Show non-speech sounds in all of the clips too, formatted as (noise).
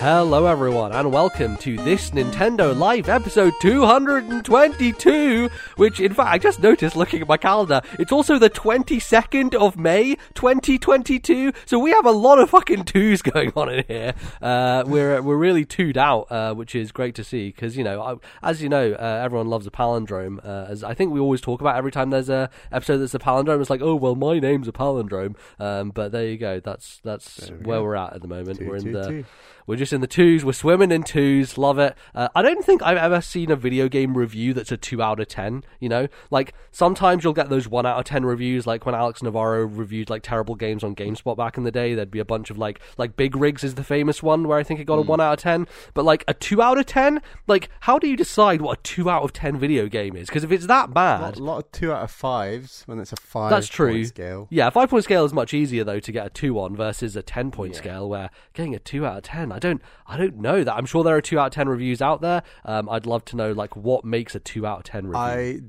Hello, everyone, and welcome to this Nintendo Live episode 222. Which, in fact, I just noticed looking at my calendar, it's also the 22nd of May 2022. So we have a lot of fucking twos going on in here. Uh, we're we're really twoed out, uh, which is great to see because you know, I, as you know, uh, everyone loves a palindrome. Uh, as I think we always talk about every time there's a episode that's a palindrome. It's like, oh well, my name's a palindrome. Um, but there you go. That's that's where go. we're at at the moment. Two, we're in two, the two. We're just in the twos. We're swimming in twos. Love it. Uh, I don't think I've ever seen a video game review that's a two out of ten. You know, like sometimes you'll get those one out of ten reviews, like when Alex Navarro reviewed like terrible games on GameSpot back in the day. There'd be a bunch of like like Big Rigs is the famous one where I think it got a one out of ten. But like a two out of ten, like how do you decide what a two out of ten video game is? Because if it's that A bad, a lot of two out of fives when it's a five. That's true. point Scale. Yeah, a five point scale is much easier though to get a two on versus a ten point scale where getting a two out of ten. I don't, I don't know that. I'm sure there are two out of ten reviews out there. Um, I'd love to know like what makes a two out of ten review. I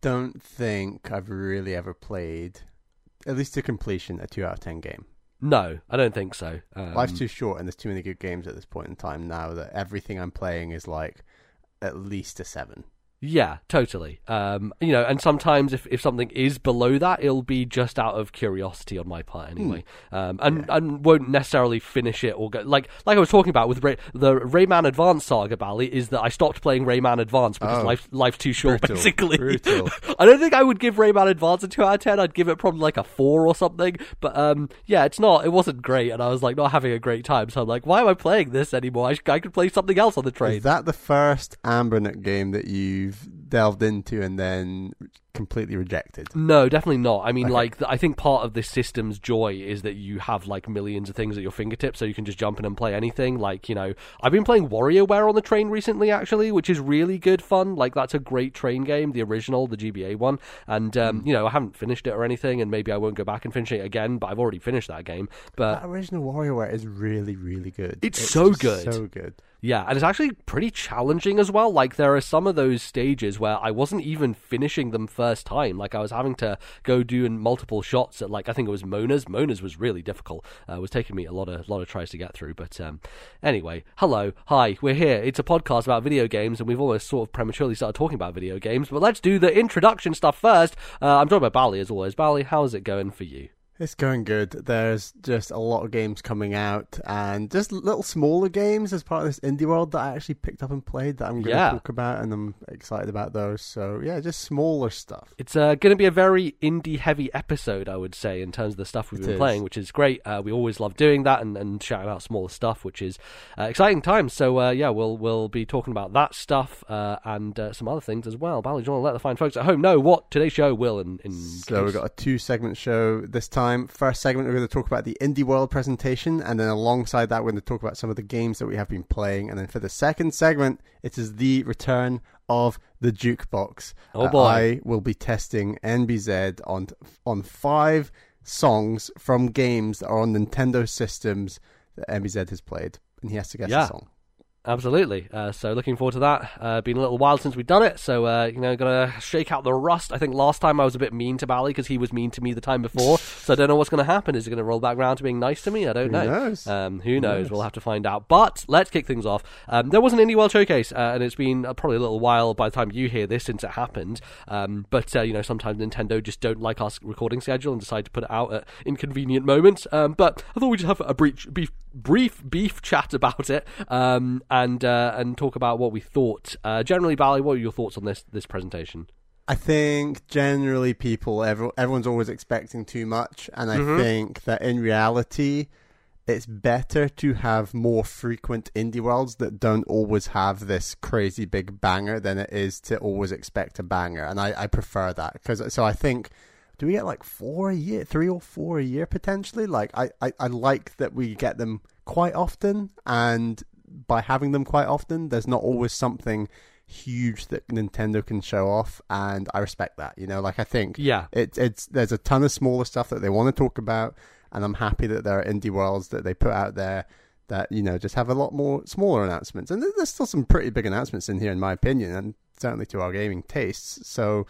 don't think I've really ever played, at least to completion, a two out of ten game. no, I don't think so. Um, Life's too short, and there's too many good games at this point in time now that everything I'm playing is like at least a seven. Yeah, totally. Um, you know, and sometimes if, if something is below that, it'll be just out of curiosity on my part anyway, um, and and won't necessarily finish it or go like like I was talking about with Ray, the Rayman Advance saga. Bally is that I stopped playing Rayman Advance because Oh. life life's too short. Brutal, basically, brutal. (laughs) I don't think I would give Rayman Advance a two out of ten. I'd give it probably like a four or something. But um, yeah, it's not. It wasn't great, and I was like not having a great time. So I'm like, why am I playing this anymore? I, sh- I could play something else on the train. Is that the first Anbernic game that you've delved into and then completely rejected? No, definitely not. I mean, Okay. like, I think part of this system's joy is that you have like millions of things at your fingertips, so you can just jump in and play anything. Like, you know, I've been playing WarioWare on the train recently, actually, which is really good fun. Like, that's a great train game, the original, the GBA one. And um, you know, I haven't finished it or anything, and maybe I won't go back and finish it again. But I've already finished that game. But That original WarioWare is really, really good. It's so good. So good. Yeah, and it's actually pretty challenging as well. Like there are some of those stages where I wasn't even finishing them first time. Like I was having to go doing multiple shots at like I think it was Mona's. Mona's was really difficult. Uh, it was taking me a lot of lot of tries to get through. But um, anyway, hello, hi, we're here. It's a podcast about video games, and we've almost sort of prematurely started talking about video games. But let's do the introduction stuff first. Uh, I'm talking about Bally as always. Bally, how's it going for you? It's going good. There's just a lot of games coming out, and just little smaller games as part of this indie world that I actually picked up and played that I'm going to talk about, and I'm excited about those. So yeah, just smaller stuff. It's uh, going to be a very indie heavy episode, I would say, in terms of the stuff we've It been is. playing, which is great. Uh, we always love doing that and, and shouting out smaller stuff, which is uh, exciting times. So uh, yeah, we'll we'll be talking about that stuff uh, and uh, some other things as well. Bally, do you want to let the fine folks at home know what today's show will? In, in So case- we've got a two segment show this time. First segment, we're going to talk about the Indie World presentation, and then alongside that, we're going to talk about some of the games that we have been playing. And then for the second segment, it is the return of the jukebox. Oh, Uh, boy. I will be testing MBZ on on five songs from games that are on Nintendo systems that MBZ has played, and he has to guess Yeah. the song. Absolutely. Uh, so looking forward to that. Uh, been a little while since we've done it, so uh, you know, gonna shake out the rust. I think last time I was a bit mean to Bally because he was mean to me the time before. (laughs) so I don't know what's going to happen. Is he going to roll back around to being nice to me? I don't Who know. knows? Um, who knows? knows? We'll have to find out. But let's kick things off. Um, there was an Indie World Showcase, uh, and it's been uh, probably a little while by the time you hear this since it happened. Um, but uh, you know, sometimes Nintendo just don't like our recording schedule and decide to put it out at inconvenient moments. Um, but I thought we'd just have a brief, brief, brief beef chat about it, um, and uh, and talk about what we thought. Uh, generally, Bally, what are your thoughts on this this presentation? I think generally people, every, everyone's always expecting too much, and I think that in reality, it's better to have more frequent indie worlds that don't always have this crazy big banger than it is to always expect a banger, and I, I prefer that because so I think. Do we get like four a year, three or four a year potentially? Like I, I, I like that we get them quite often, and by having them quite often, there's not always something huge that Nintendo can show off, and I respect that. You know, like I think Yeah. it's it's there's a ton of smaller stuff that they want to talk about, and I'm happy that there are indie worlds that they put out there that you know just have a lot more smaller announcements, and there's still some pretty big announcements in here, in my opinion, and certainly to our gaming tastes. So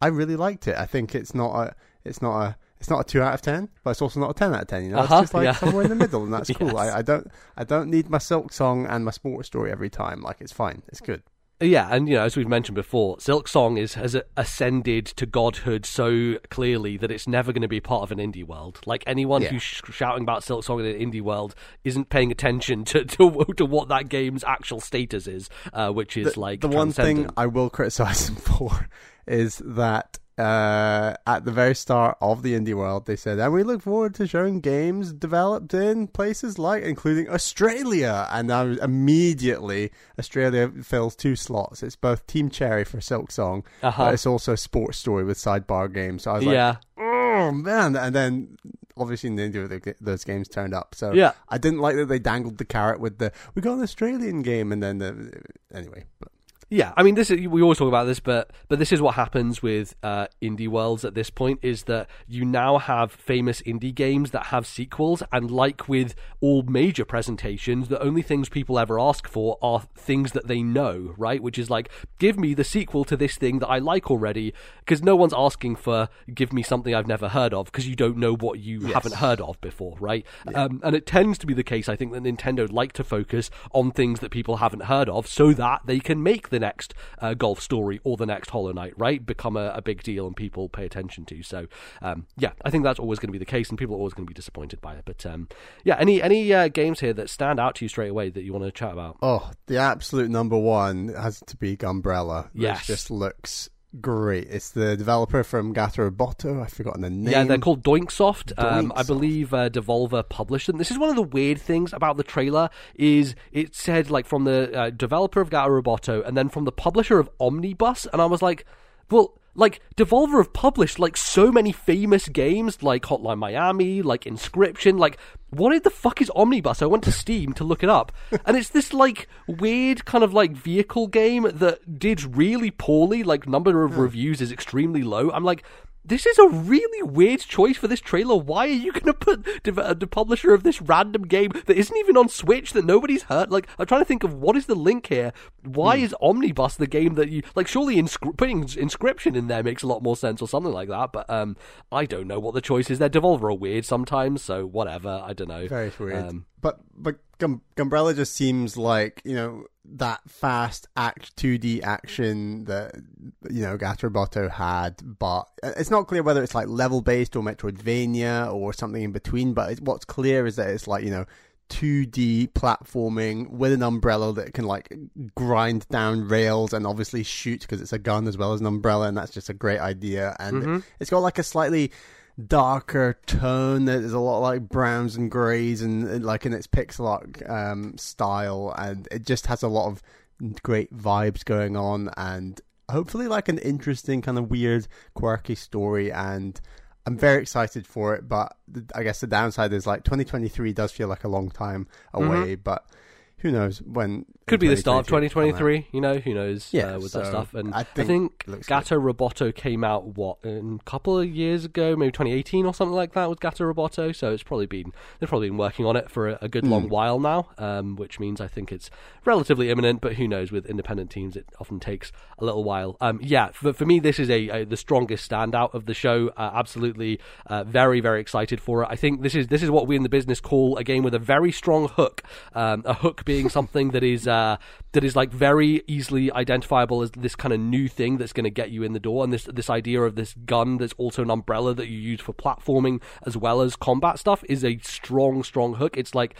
I really liked it. I think it's not a it's not a it's not a two out of ten, but it's also not a ten out of ten. You know, Uh-huh, it's just like yeah. somewhere in the middle, and that's (laughs) cool. Yes. I, I don't, I don't need my Silk Song and my Sports Story every time. Like it's fine, it's good. Yeah, and you know, as we've mentioned before, Silk Song is has ascended to godhood so clearly that it's never going to be part of an indie world. Like anyone Yeah. who's sh- shouting about Silk Song in an indie world isn't paying attention to to, to what that game's actual status is, uh, which is the, like the one thing. I will criticize them (laughs) for is that uh, at the very start of the indie world, they said, and we look forward to showing games developed in places like, including Australia. And now immediately, Australia fills two slots. It's both Team Cherry for Silk Song, Uh-huh. but it's also Sports Story with sidebar games. So I was like, yeah, oh man! And then obviously of the, those games turned up. So Yeah. I didn't like that they dangled the carrot with the we got an Australian game, and then the anyway. Yeah, I mean, this is, we always talk about this, but but this is what happens with uh, indie worlds at this point is that you now have famous indie games that have sequels, and like with all major presentations, the only things people ever ask for are things that they know, right? Which is like, give me the sequel to this thing that I like already, because no one's asking for give me something I've never heard of, because you don't know what you haven't heard of before, right? Um, and it tends to be the case, I think, that Nintendo like to focus on things that people haven't heard of, so that they can make the next uh, golf story or the next Hollow Knight, right, become a, a big deal and people pay attention to. So, um, yeah, I think that's always going to be the case, and people are always going to be disappointed by it. But um, yeah, any any uh, games here that stand out to you straight away that you want to chat about? oh, the absolute number one has to be Gumbrella. which Yes. just looks great. It's the developer from Gato Roboto. I've forgotten the name. Yeah, they're called Doinksoft. Um, I believe uh, Devolver published them. This is one of the weird things about the trailer is it said like from the uh, developer of Gato Roboto and then from the publisher of Omnibus, and I was like, well. Like Devolver have published like so many famous games, like Hotline Miami, like Inscription. Like, what the fuck is Omnibus? I went to Steam to look it up, (laughs) and it's this like weird kind of like vehicle game that did really poorly. Like, number of reviews is extremely low. I'm like, this is a really weird choice for this trailer. Why are you going to put the, the publisher of this random game that isn't even on Switch that nobody's heard? Like, I'm trying to think of what is the link here. Why is Omnibus the game that you like? Surely inscri- putting inscription in there makes a lot more sense or something like that. But um, I don't know what the choice is. Their Devolver are weird sometimes, so whatever. I don't know. Very weird. Um, but but Gum- Gumbrella just seems like you know that fast act 2D action that you know Gato had, but it's not clear whether it's like level based or Metroidvania or something in between. But it's, what's clear is that it's like you know 2D platforming with an umbrella that can like grind down rails and obviously shoot because it's a gun as well as an umbrella, and that's just a great idea. And mm-hmm. it's got like a slightly darker tone. that is a lot like browns and greys and, and, like in its pixel art um, style, and it just has a lot of great vibes going on, and hopefully like an interesting kind of weird, quirky story. And I'm very excited for it, but I guess the downside is like 2023 does feel like a long time away, but. Who knows when? Could be the start of 2023 will come out. 2023. You know, who knows Yeah, uh, with so that stuff. And I I think think, it looks Gato Roboto came out what a couple of years ago, maybe 2018 or something like that with Gato Roboto. So it's probably been they've probably been working on it for a, a good long Hmm. while now, um, which means I think it's relatively imminent. But who knows? With independent teams, it often takes a little while. Um, yeah, for, for me, this is a, a the strongest standout of the show. Uh, absolutely, uh, very very excited for it. I think this is this is what we in the business call a game with a very strong hook. Um, a hook being (laughs) something that is uh, that is like very easily identifiable as this kind of new thing that's going to get you in the door, and this this idea of this gun that's also an umbrella that you use for platforming as well as combat stuff is a strong strong hook. It's like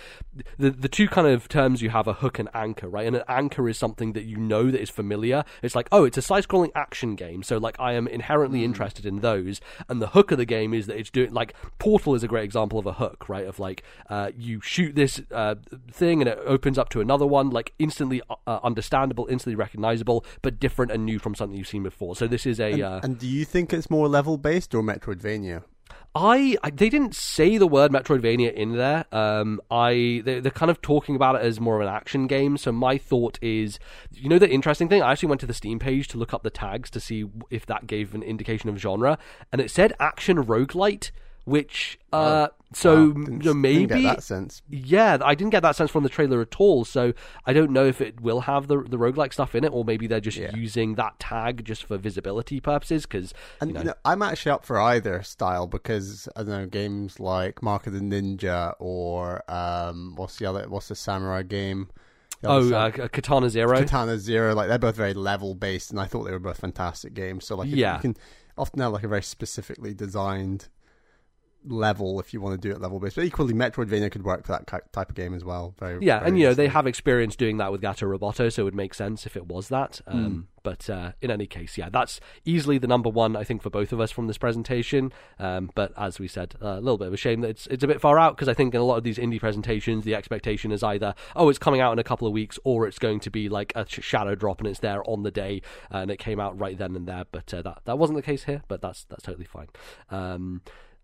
the the two kind of terms you have a hook and anchor, right? And an anchor is something that you know that is familiar. It's like oh, it's a side scrolling action game, so like I am inherently interested in those. And the hook of the game is that it's doing like Portal is a great example of a hook, right? Of like uh, you shoot this uh, thing and it opens up to another one, like instantly uh, understandable, instantly recognizable, but different and new from something you've seen before. So this is a. And, uh, and do you think it's more level based or Metroidvania? I, I they didn't say the word Metroidvania in there. Um, I they, they're kind of talking about it as more of an action game. So my thought is, you know, the interesting thing. I actually went to the Steam page to look up the tags to see if that gave an indication of genre, and it said action roguelite. Which uh, so Wow, didn't- you know, maybe didn't get that sense. yeah, I didn't get that sense from the trailer at all. So I don't know if it will have the the roguelike stuff in it, or maybe they're just Yeah. using that tag just for visibility purposes. Because And you know, you know, I'm actually up for either style because I don't know games like Mark of the Ninja or um, what's the other? What's the samurai game? The oh, uh, Katana Zero. Katana Zero. Like they're both very level based, and I thought they were both fantastic games. So like, Yeah. you can often have like a very specifically designed level if you want to do it level based. But equally, Metroidvania could work for that type of game as well. Very Yeah, very and you know they have experience doing that with Gato Roboto, so it would make sense if it was that. Um, But uh, in any case, yeah, that's easily the number one I think for both of us from this presentation. Um, but as we said, uh, a little bit of a shame that it's it's a bit far out because I think in a lot of these indie presentations, the expectation is either oh it's coming out in a couple of weeks or it's going to be like a sh- shadow drop and it's there on the day uh, and it came out right then and there. But uh, that that wasn't the case here. But that's that's totally fine. Um,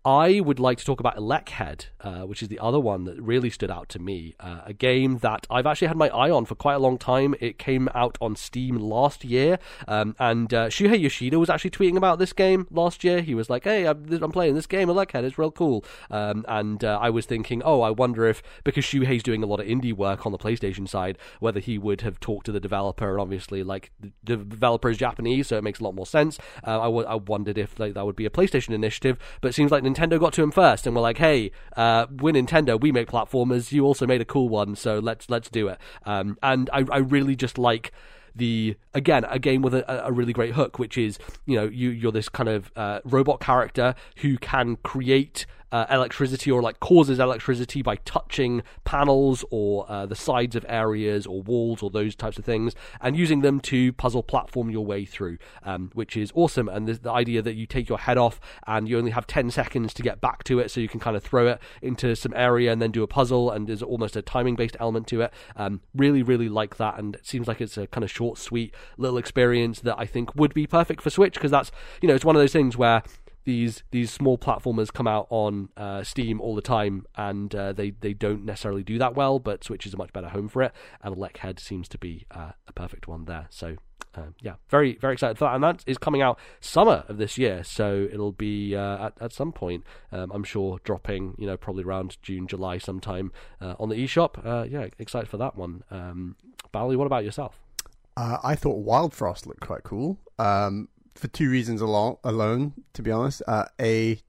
I would like to talk about Elechead, uh, which is the other one that really stood out to me. Uh, a game that I've actually had my eye on for quite a long time. It came out on Steam last year, um, and uh, Shuhei Yoshida was actually tweeting about this game last year. He was like, "Hey, I'm, I'm playing this game, Elechead. It's real cool." Um, and uh, I was thinking, "Oh, I wonder if because Shuhei's doing a lot of indie work on the PlayStation side, whether he would have talked to the developer." And obviously, like the developer is Japanese, so it makes a lot more sense. Uh, I, w- I wondered if like, that would be a PlayStation initiative, but it seems like Nintendo got to him first and were like, "Hey, uh, we're Nintendo. We make platformers. You also made a cool one, so let's let's do it." Um, and I, I really just like the again a game with a, a really great hook, which is you know you you're this kind of uh, robot character who can create uh, electricity or like causes electricity by touching panels or uh, the sides of areas or walls or those types of things and using them to puzzle platform your way through, um, which is awesome. And the idea that you take your head off and you only have 10 seconds to get back to it, so you can kind of throw it into some area and then do a puzzle, and there's almost a timing based element to it. Um, really, really like that, and it seems like it's a kind of short, sweet little experience that I think would be perfect for Switch because that's, you know, it's one of those things where these these small platformers come out on uh, Steam all the time, and uh, they they don't necessarily do that well. But Switch is a much better home for it, and Elechead seems to be uh, a perfect one there. So. Um, yeah, very very excited for that, and that is coming out summer of this year, so it'll be uh, at at some point. Um, I'm sure dropping, you know, probably around June, July, sometime uh, on the eShop. Uh, yeah, excited for that one. Um, Bally, what about yourself? Uh, I thought Wild Frost looked quite cool. Um, for two reasons alone, alone to be honest. Uh, a,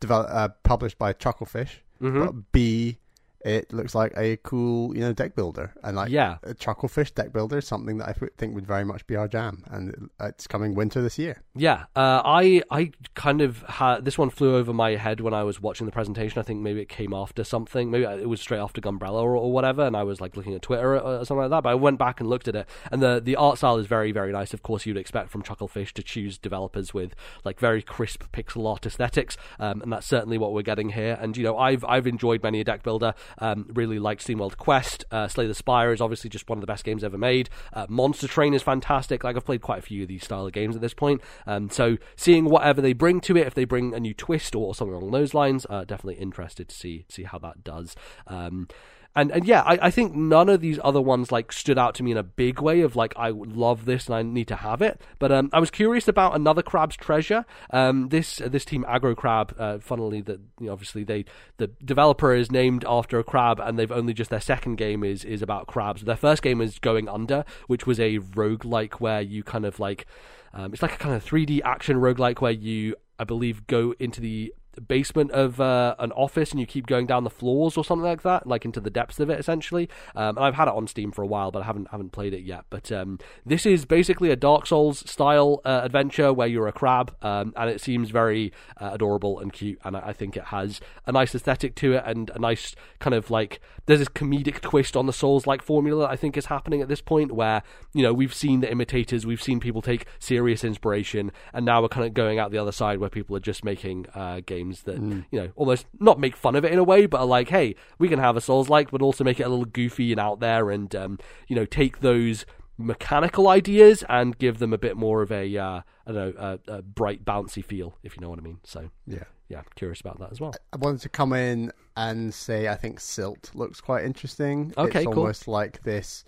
develop, uh, published by Chucklefish, Mhm. but B, it looks like a cool, you know, deck builder. And like Yeah. a Chucklefish deck builder is something that I think would very much be our jam. And it's coming winter this year. Yeah, uh, I I kind of had this one flew over my head when I was watching the presentation. I think maybe it came after something. Maybe it was straight after Gumbrella or, or whatever, and I was like looking at Twitter or, or something like that. But I went back and looked at it, and the the art style is very very nice. Of course, you'd expect from Chucklefish to choose developers with like very crisp pixel art aesthetics, um, and that's certainly what we're getting here. And you know, I've I've enjoyed many a deck builder. Um, really like SteamWorld Quest. Uh, Slay the Spire is obviously just one of the best games ever made. Uh, Monster Train is fantastic. Like I've played quite a few of these style of games at this point. Um, so seeing whatever they bring to it, if they bring a new twist or something along those lines, uh, definitely interested to see see how that does. Um, and and yeah, I, I think none of these other ones like stood out to me in a big way of like I love this and I need to have it. But um, I was curious about another Crab's Treasure. Um, this uh, this team Aggro Crab, uh, funnily that you know, obviously they the developer is named after a crab and they've only just their second game is is about crabs. Their first game is Going Under, which was a roguelike where you kind of like um, it's like a kind of 3D action roguelike where you I believe go into the basement of uh, an office and you keep going down the floors or something like that, like into the depths of it essentially. Um, and I've had it on Steam for a while, but I haven't haven't played it yet. But um, this is basically a Dark Souls style uh, adventure where you're a crab, um, and it seems very uh, adorable and cute. And I, I think it has a nice aesthetic to it and a nice kind of like there's this comedic twist on the Souls like formula. I think is happening at this point where you know we've seen the imitators, we've seen people take serious inspiration, and now we're kind of going out the other side where people are just making uh, games that you know almost not make fun of it in a way, but are like, hey, we can have a Souls like, but also make it a little goofy and out there, and um, you know take those mechanical ideas and give them a bit more of a uh, I don't know a, a bright bouncy feel, if you know what I mean. So Yeah. yeah, curious about that as well. I wanted to come in and say I think Silt looks quite interesting. Okay, it's cool. almost like this.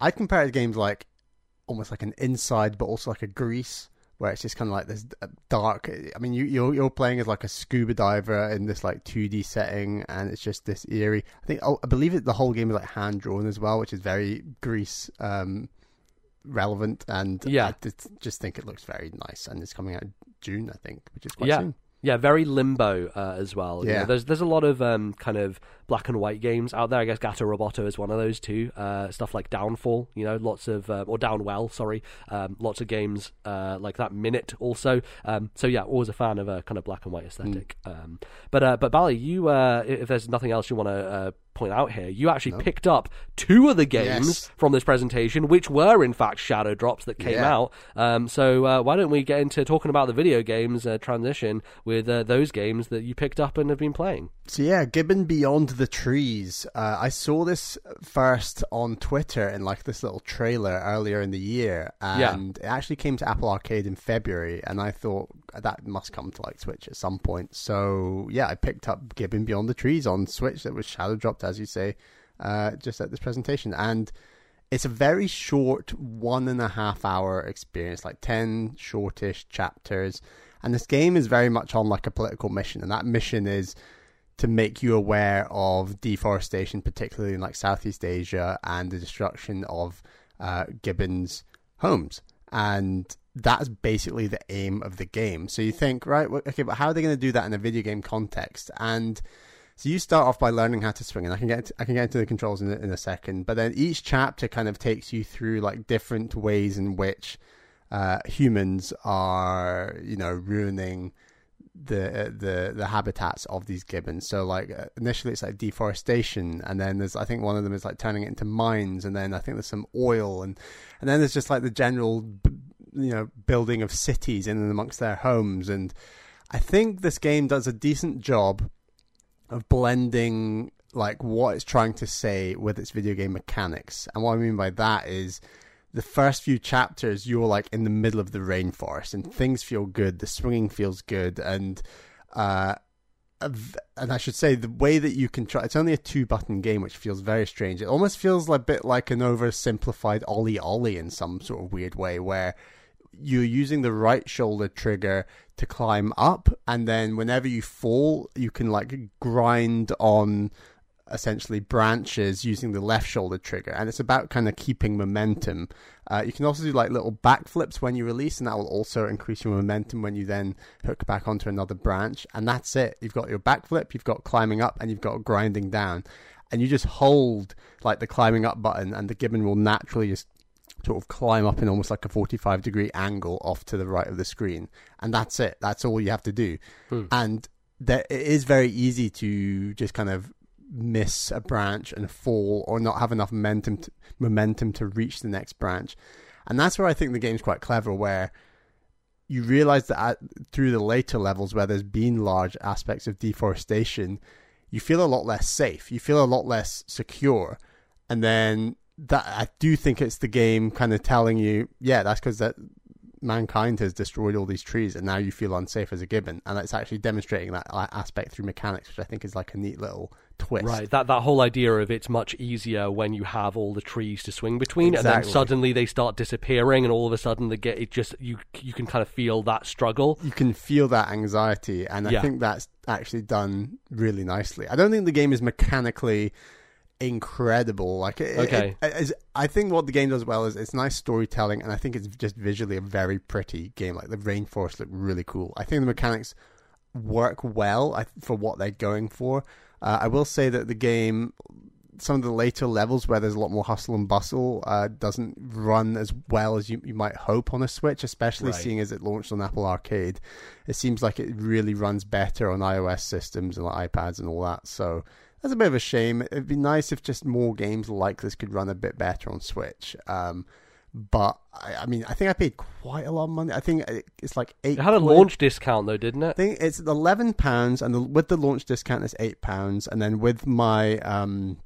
I'd compare it to games like almost like an Inside, but also like a Gris, where it's just kind of like this dark. I mean, you you're, you're playing as like a scuba diver in this like 2D setting, and it's just this eerie. I think oh, I believe it. The whole game is like hand drawn as well, which is very Gris um, relevant. And Yeah. I just- think it looks very nice, and it's coming out June, I think, which is quite Yeah. soon. Yeah, very limbo uh, as well. You know, Yeah. there's there's a lot of um, kind of black and white games out there. I guess Gato Roboto is one of those too. Uh, stuff like Downfall, you know, lots of uh, or Downwell, sorry, um, lots of games uh, like that. Minit also. Um, so yeah, always a fan of a kind of black and white aesthetic. Um, but uh, but Bally, you uh, if there's nothing else you want to uh, point out here, you actually picked up two of the games Yes. from this presentation, which were in fact shadow drops that came Yeah. out. Um, so uh, why don't we get into talking about the video games uh, transition with uh, those games that you picked up and have been playing? So yeah, Gibbon Beyond the Trees. Uh, I saw this first on Twitter in like this little trailer earlier in the year, Yeah. and it actually came to Apple Arcade in February, and I thought that must come to like Switch at some point. So yeah, I picked up Gibbon Beyond the Trees on Switch. That was shadow dropped, as you say, uh, just at this presentation, and it's a very short one and a half hour experience, like ten shortish chapters. And this game is very much on like a political mission, and that mission is to make you aware of deforestation, particularly in like Southeast Asia, and the destruction of uh, gibbons' homes. And that's basically the aim of the game. So you think, right, okay, but how are they going to do that in a video game context? And so you start off by learning how to swing, and I can get I can get into the controls in a, in a second. But then each chapter kind of takes you through like different ways in which uh, humans are, you know, ruining the the the habitats of these gibbons. So like uh, initially it's like deforestation, and then there's I think one of them is like turning it into mines, and then I think there's some oil, and and then there's just like the general you know building of cities in and amongst their homes, and I think this game does a decent job of blending like what it's trying to say with its video game mechanics, and what I mean by that is the first few chapters you're like in the middle of the rainforest and things feel good the swinging feels good and uh and I should say the way that you can try it's only a two button game which feels very strange. It almost feels a bit like an oversimplified OlliOlli in some sort of weird way where you're using the right shoulder trigger to climb up and then whenever you fall you can like grind on essentially branches using the left shoulder trigger and it's about kind of keeping momentum. Uh, you can also do like little backflips when you release and that will also increase your momentum when you then hook back onto another branch and that's it. You've got your backflip you've got climbing up and you've got grinding down. And you just hold like the climbing up button and the gibbon will naturally just sort of climb up in almost like a 45 degree angle off to the right of the screen and that's it. That's all you have to do. And there, it is very easy to just kind of miss a branch and fall or not have enough momentum to, momentum to reach the next branch. And that's where i think the game's quite clever where you realize that at, through the later levels where there's been large aspects of deforestation you feel a lot less safe you feel a lot less secure. And then that I do think it's the game kind of telling you, yeah, that's because that mankind has destroyed all these trees, and now you feel unsafe as a gibbon, and it's actually demonstrating that aspect through mechanics, which I think is like a neat little twist. Right, that that whole idea of it's much easier when you have all the trees to swing between, and then suddenly they start disappearing, and all of a sudden they get it just you you can kind of feel that struggle. You can feel that anxiety, and I Yeah. think that's actually done really nicely. I don't think the game is mechanically incredible. Like, it, Okay. it- it I think what the game does well is it's nice storytelling, and I think it's just visually a very pretty game. Like the rainforest look really cool. I think the mechanics work well I, for what they're going for. Uh, I will say that the game, some of the later levels where there's a lot more hustle and bustle, uh, doesn't run as well as you, you might hope on a Switch, especially Right. seeing as it launched on Apple Arcade. It seems like it really runs better on iOS systems and like iPads and all that. So that's a bit of a shame. It'd be nice if just more games like this could run a bit better on Switch. Um, but I, I mean, I think I paid quite a lot of money. I think it's like eight. It had a quid. launch discount though, didn't it? I think it's eleven pounds, and the, with the launch discount, it's eight pounds, and then with my, um,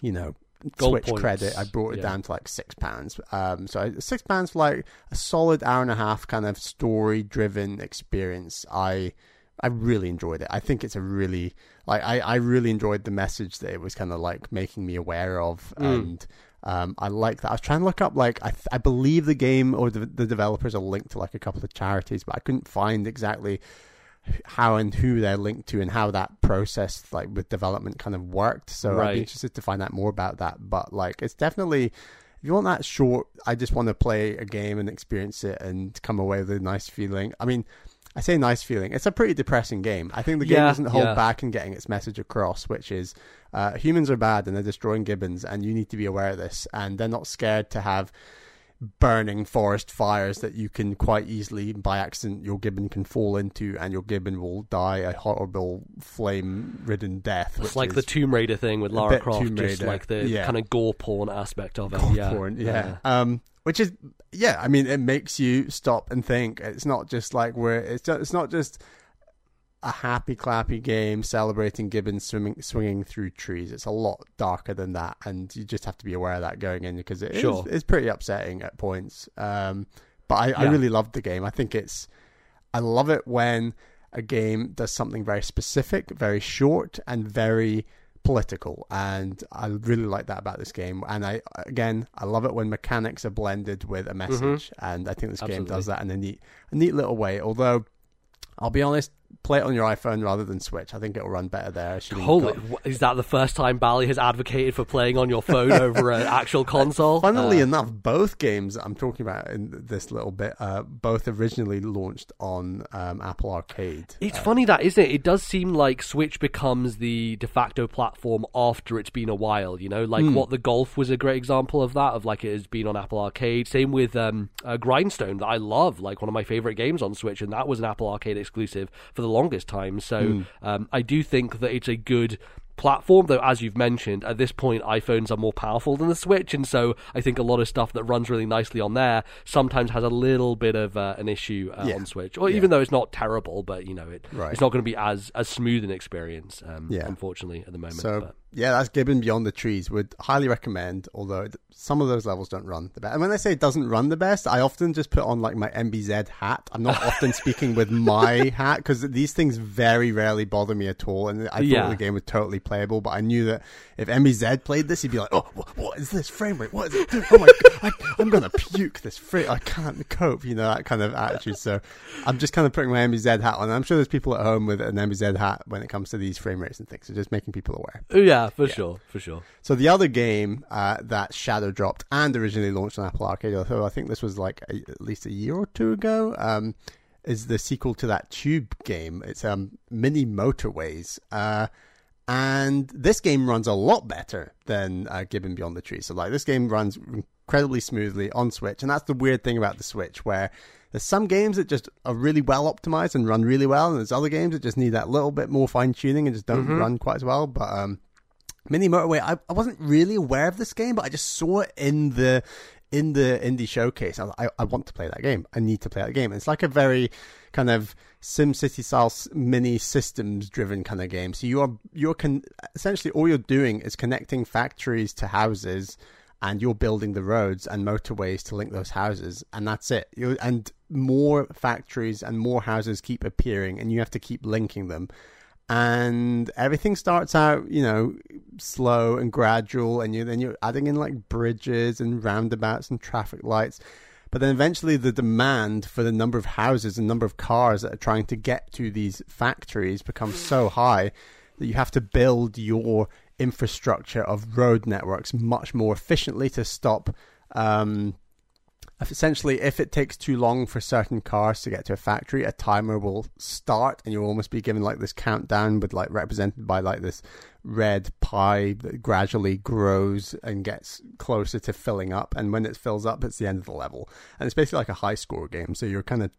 you know, Gold Switch points, credit, I brought it yeah. down to like six pounds. Um, so I, six pounds for like a solid hour and a half, kind of story-driven experience. I, I really enjoyed it. I think it's a really like I, I really enjoyed the message that it was kind of like making me aware of, Mm. and Um, I like that. I was trying to look up like I, th- I believe the game or the, the developers are linked to like a couple of charities, but I couldn't find exactly how and who they're linked to and how that process like with development kind of worked. So I'd be interested to find out more about that. But like it's definitely if you want that short, I just want to play a game and experience it and come away with a nice feeling. I mean, I say nice feeling. It's a pretty depressing game. I think the game Yeah, doesn't hold yeah. back in getting its message across, which is uh, humans are bad and they're destroying gibbons, and you need to be aware of this. And they're not scared to have burning forest fires that you can quite easily, by accident, your gibbon can fall into, and your gibbon will die a horrible flame-ridden death. It's like the Tomb Raider thing with Lara Croft, just like the yeah. kind of gore porn aspect of it. gore yeah. porn, yeah. Um, which is yeah. I mean, it makes you stop and think. It's not just like we're. It's just, it's not just a happy clappy game celebrating gibbons swimming swinging through trees. It's a lot darker than that, and you just have to be aware of that going in because it is- Sure. it's pretty upsetting at points. Um, but I, I really loved the game. I think it's. I love it when a game does something very specific, very short, and very political and i really like that about this game and i again i love it when mechanics are blended with a message and i think this game does that in a neat a neat little way although i'll be honest play it on your iphone rather than switch i think it'll run better there Holy, got- is that the first time Bally has advocated for playing on your phone over an (laughs) actual console? Funnily Uh, enough, both games I'm talking about in this little bit, uh, both originally launched on um, Apple Arcade. It's funny that, isn't it? It does seem like Switch becomes the de facto platform after it's been a while, you know? Like Hmm. what the Golf was a great example of that, of like it has been on Apple Arcade. Same with um, uh, Grindstone, that I love, like one of my favorite games on Switch, and that was an Apple Arcade exclusive for the longest time. So Hmm. um, I do think that it's a good platform though as you've mentioned at this point iphones are more powerful than the switch and so i think a lot of stuff that runs really nicely on there sometimes has a little bit of uh, an issue uh, Yeah. on switch or Yeah. even though it's not terrible but you know it Right. it's not going to be as as smooth an experience um, Yeah. unfortunately at the moment So but. Yeah, that's Gibbon Beyond the Trees. Would highly recommend. Although some of those levels don't run the best. And when I say it doesn't run the best, I often just put on like my MBZ hat. I'm not often (laughs) speaking with my hat because these things very rarely bother me at all. And I thought Yeah. the game was totally playable, but I knew that if MBZ played this, he'd be like, "Oh, what, what is this frame rate? What is it? doing? Oh my god, I, I'm gonna puke this frame. I can't cope." You know that kind of attitude. So I'm just kind of putting my MBZ hat on. I'm sure there's people at home with an MBZ hat when it comes to these frame rates and things. So just making people aware. Oh, yeah for sure for sure So the other game uh, that Shadow dropped and originally launched on Apple Arcade, although I think this was like a, at least a year or two ago, um, is the sequel to that Tube game. It's um, Mini Motorways. Uh, and this game runs a lot better than uh, Gibbon Beyond the Tree. So like this game runs incredibly smoothly on Switch, and that's the weird thing about the Switch, where there's some games that just are really well optimized and run really well, and there's other games that just need that little bit more fine tuning and just don't run quite as well. But um, Mini Motorway, I, I wasn't really aware of this game, but I just saw it in the in the indie showcase. I, I, I want to play that game. I need to play that game. It's like a very kind of SimCity style mini systems driven kind of game. So you are you're con- essentially all you're doing is connecting factories to houses, and you're building the roads and motorways to link those houses, and that's it. you and more factories and more houses keep appearing, and you have to keep linking them and everything starts out, you know, slow and gradual, and you then you're adding in like bridges and roundabouts and traffic lights. But then eventually, the demand for the number of houses and number of cars that are trying to get to these factories becomes so high that you have to build your infrastructure of road networks much more efficiently to stop um, essentially if it takes too long for certain cars to get to a factory a timer will start and you'll almost be given like this countdown but like represented by like this red pie that gradually grows and gets closer to filling up. And when it fills up it's the end of the level. And it's basically like a high score game. So you're kind of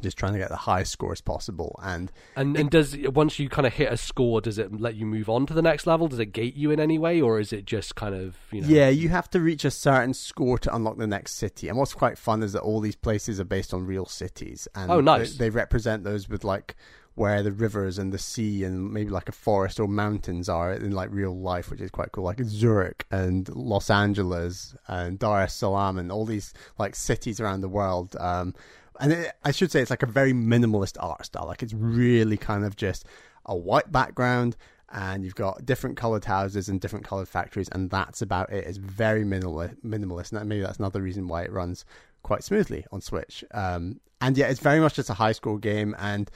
just trying to get the highest score as possible and and and does once you kind of hit a score does it let you move on to the next level does it gate you in any way or is it just kind of you know Yeah, you have to reach a certain score to unlock the next city. And what's quite fun is that all these places are based on real cities. And Oh, nice. They, they represent those with like where the rivers and the sea and maybe like a forest or mountains are in like real life, which is quite cool. Like Zurich and Los Angeles and Dar es Salaam and all these like cities around the world. Um, and it, I should say it's like a very minimalist art style. Like it's really kind of just a white background and you've got different colored houses and different colored factories, and that's about it. It's very minimal, minimalist, and maybe that's another reason why it runs quite smoothly on Switch. Um, and yeah, it's very much just a high school game, and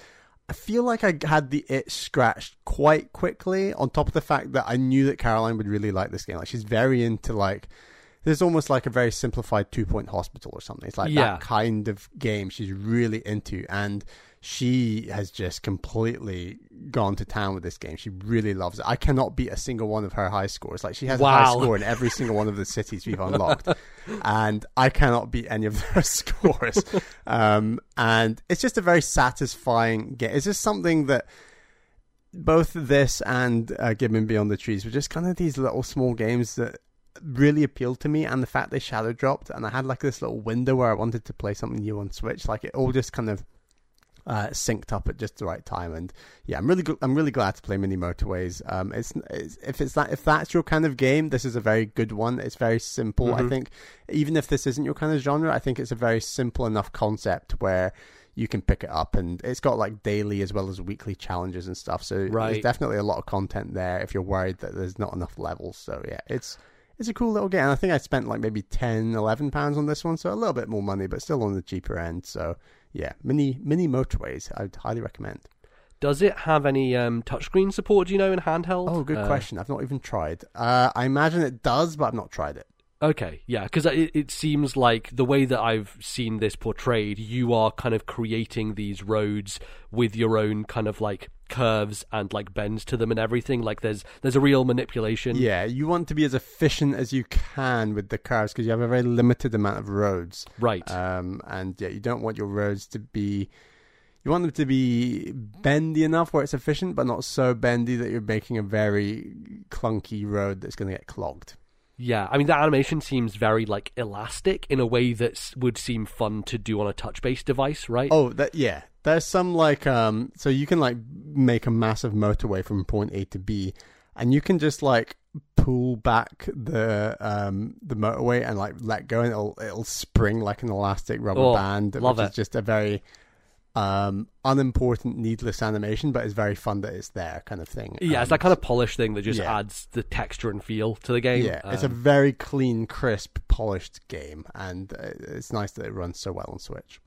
I feel like I had the itch scratched quite quickly. On top of the fact that I knew that Caroline would really like this game. Like she's very into like there's almost like a very simplified two point hospital or something. It's like Yeah. that kind of game she's really into, and she has just completely gone to town with this game. She really loves it. I cannot beat a single one of her high scores. Like she has a high score in every (laughs) single one of the cities we've unlocked, and I cannot beat any of (laughs) their scores. Um, and it's just a very satisfying game. It's just something that both this and uh, Gibbon Beyond the Trees were just kind of these little small games that really appealed to me and the fact they shadow dropped and I had like this little window where I wanted to play something new on Switch like it all just kind of uh, synced up at just the right time and yeah I'm really gl- I'm really glad to play Mini Motorways um it's, it's if it's that if that's your kind of game this is a very good one it's very simple I Mhm. think even if this isn't your kind of genre I think it's a very simple enough concept where you can pick it up and it's got like daily as well as weekly challenges and stuff so Right. there's definitely a lot of content there if you're worried that there's not enough levels so yeah it's it's a cool little game. I think I spent like maybe 10, 11 pounds on this one, so a little bit more money, but still on the cheaper end. So yeah, mini mini motorways. I'd highly recommend. Does it have any um, touchscreen support? Do you know in handheld? Oh, good Uh, question. I've not even tried. Uh, I imagine it does, but I've not tried it. Okay, yeah, because it, it seems like the way that I've seen this portrayed, you are kind of creating these roads with your own kind of like curves and like bends to them and everything. Like there's there's a real manipulation. Yeah, you want to be as efficient as you can with the cars because you have a very limited amount of roads. Right. Um, and yeah, you don't want your roads to be. You want them to be bendy enough where it's efficient, but not so bendy that you're making a very clunky road that's going to get clogged. Yeah, I mean the animation seems very like elastic in a way that would seem fun to do on a touch-based device, right? Oh, that yeah. There's some like um, so you can like make a massive motorway from point A to B, and you can just like pull back the um the motorway and like let go, and it'll it'll spring like an elastic rubber Oh, band, love which it. is just a very um unimportant, needless animation, but it's very fun that it's there, kind of thing. yeah, it's Um, that kind of polished thing that just yeah. adds the texture and feel to the game. Yeah, it's a Um, very clean, crisp, polished game, and uh, it's nice that it runs so well on Switch.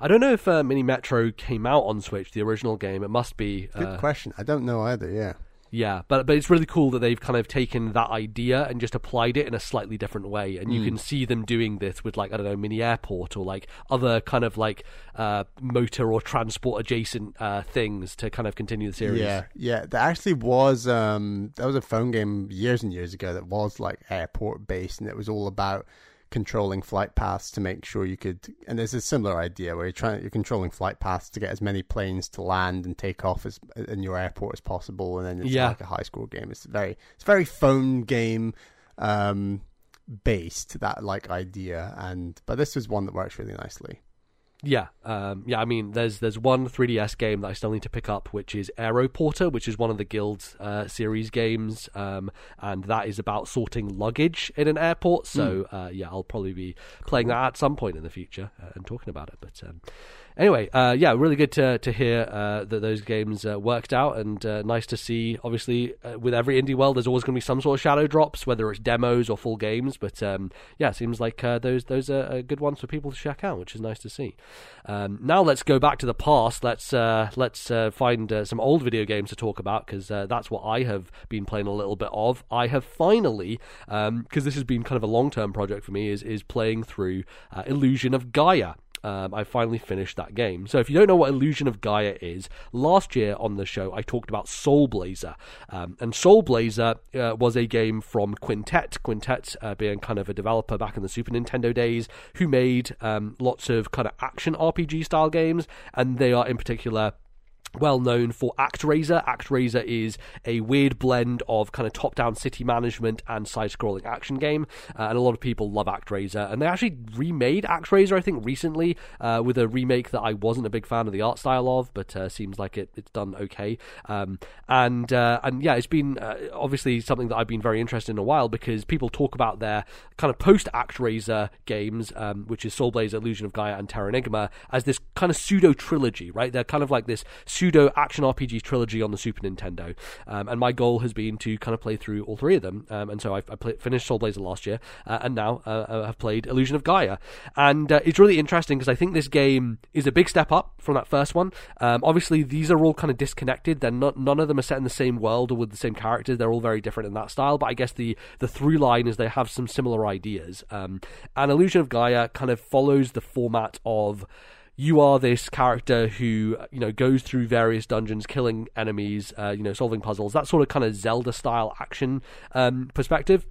I don't know if uh, Mini Metro came out on Switch, the original game. It must be. Good uh, question. I don't know either. Yeah. Yeah, but but it's really cool that they've kind of taken that idea and just applied it in a slightly different way, and you Mm. can see them doing this with like I don't know mini airport or like other kind of like uh, motor or transport adjacent uh, things to kind of continue the series. Yeah, yeah. There actually was um there was a phone game years and years ago that was like airport based and it was all about controlling flight paths to make sure you could and there's a similar idea where you're trying you're controlling flight paths to get as many planes to land and take off as in your airport as possible and then it's Yeah. like a high score game. It's very it's very phone game um based that like idea and but this is one that works really nicely. Yeah, um, yeah. I mean, there's there's one 3DS game that I still need to pick up, which is Aeroporter, which is one of the Guild uh, series games, um, and that is about sorting luggage in an airport. So uh, yeah, I'll probably be playing that at some point in the future uh, and talking about it. But um, anyway, uh, yeah, really good to to hear uh, that those games uh, worked out, and uh, nice to see. Obviously, uh, with every indie world, there's always going to be some sort of shadow drops, whether it's demos or full games. But um, yeah, seems like uh, those those are good ones for people to check out, which is nice to see. Um, now let's go back to the past. Let's let's find some old video games to talk about because that's what I have been playing a little bit of. I have finally, because this has been kind of a long term project for me, is is playing through Illusion of Gaia. Um, I finally finished that game. So if you don't know what Illusion of Gaia is, last year on the show I talked about Soul Blazer, um, and Soul Blazer uh, was a game from Quintet. Quintet uh, being kind of a developer back in the Super Nintendo days, who made um, lots of kind of action RPG style games, and they are in particular well known for ActRaiser. ActRaiser is a weird blend of kind of top-down city management and side-scrolling action game, uh, and a lot of people love ActRaiser. And they actually remade ActRaiser, I think, recently uh, with a remake that I wasn't a big fan of the art style of, but uh, seems like it, it's done okay. Um, and uh, and yeah, it's been uh, obviously something that I've been very interested in a while because people talk about their kind of post-ActRaiser games, um, which is Soul Blazer, Illusion of Gaia, and Terranigma, as this kind of pseudo trilogy, right? They're kind of like this pseudo action RPG trilogy on the Super Nintendo, um, and my goal has been to kind of play through all three of them. Um, and so I, I play, finished Soul Blazer last year, uh, and now uh, I've played Illusion of Gaia, and uh, it's really interesting because I think this game is a big step up from that first one. Um, obviously, these are all kind of disconnected. They're not none of them are set in the same world or with the same characters. They're all very different in that style. But I guess the the through line is they have some similar ideas. Um, and Illusion of Gaia kind of follows the format of you are this character who you know goes through various dungeons, killing enemies, uh, you know, solving puzzles. That sort of kind of Zelda style action um, perspective.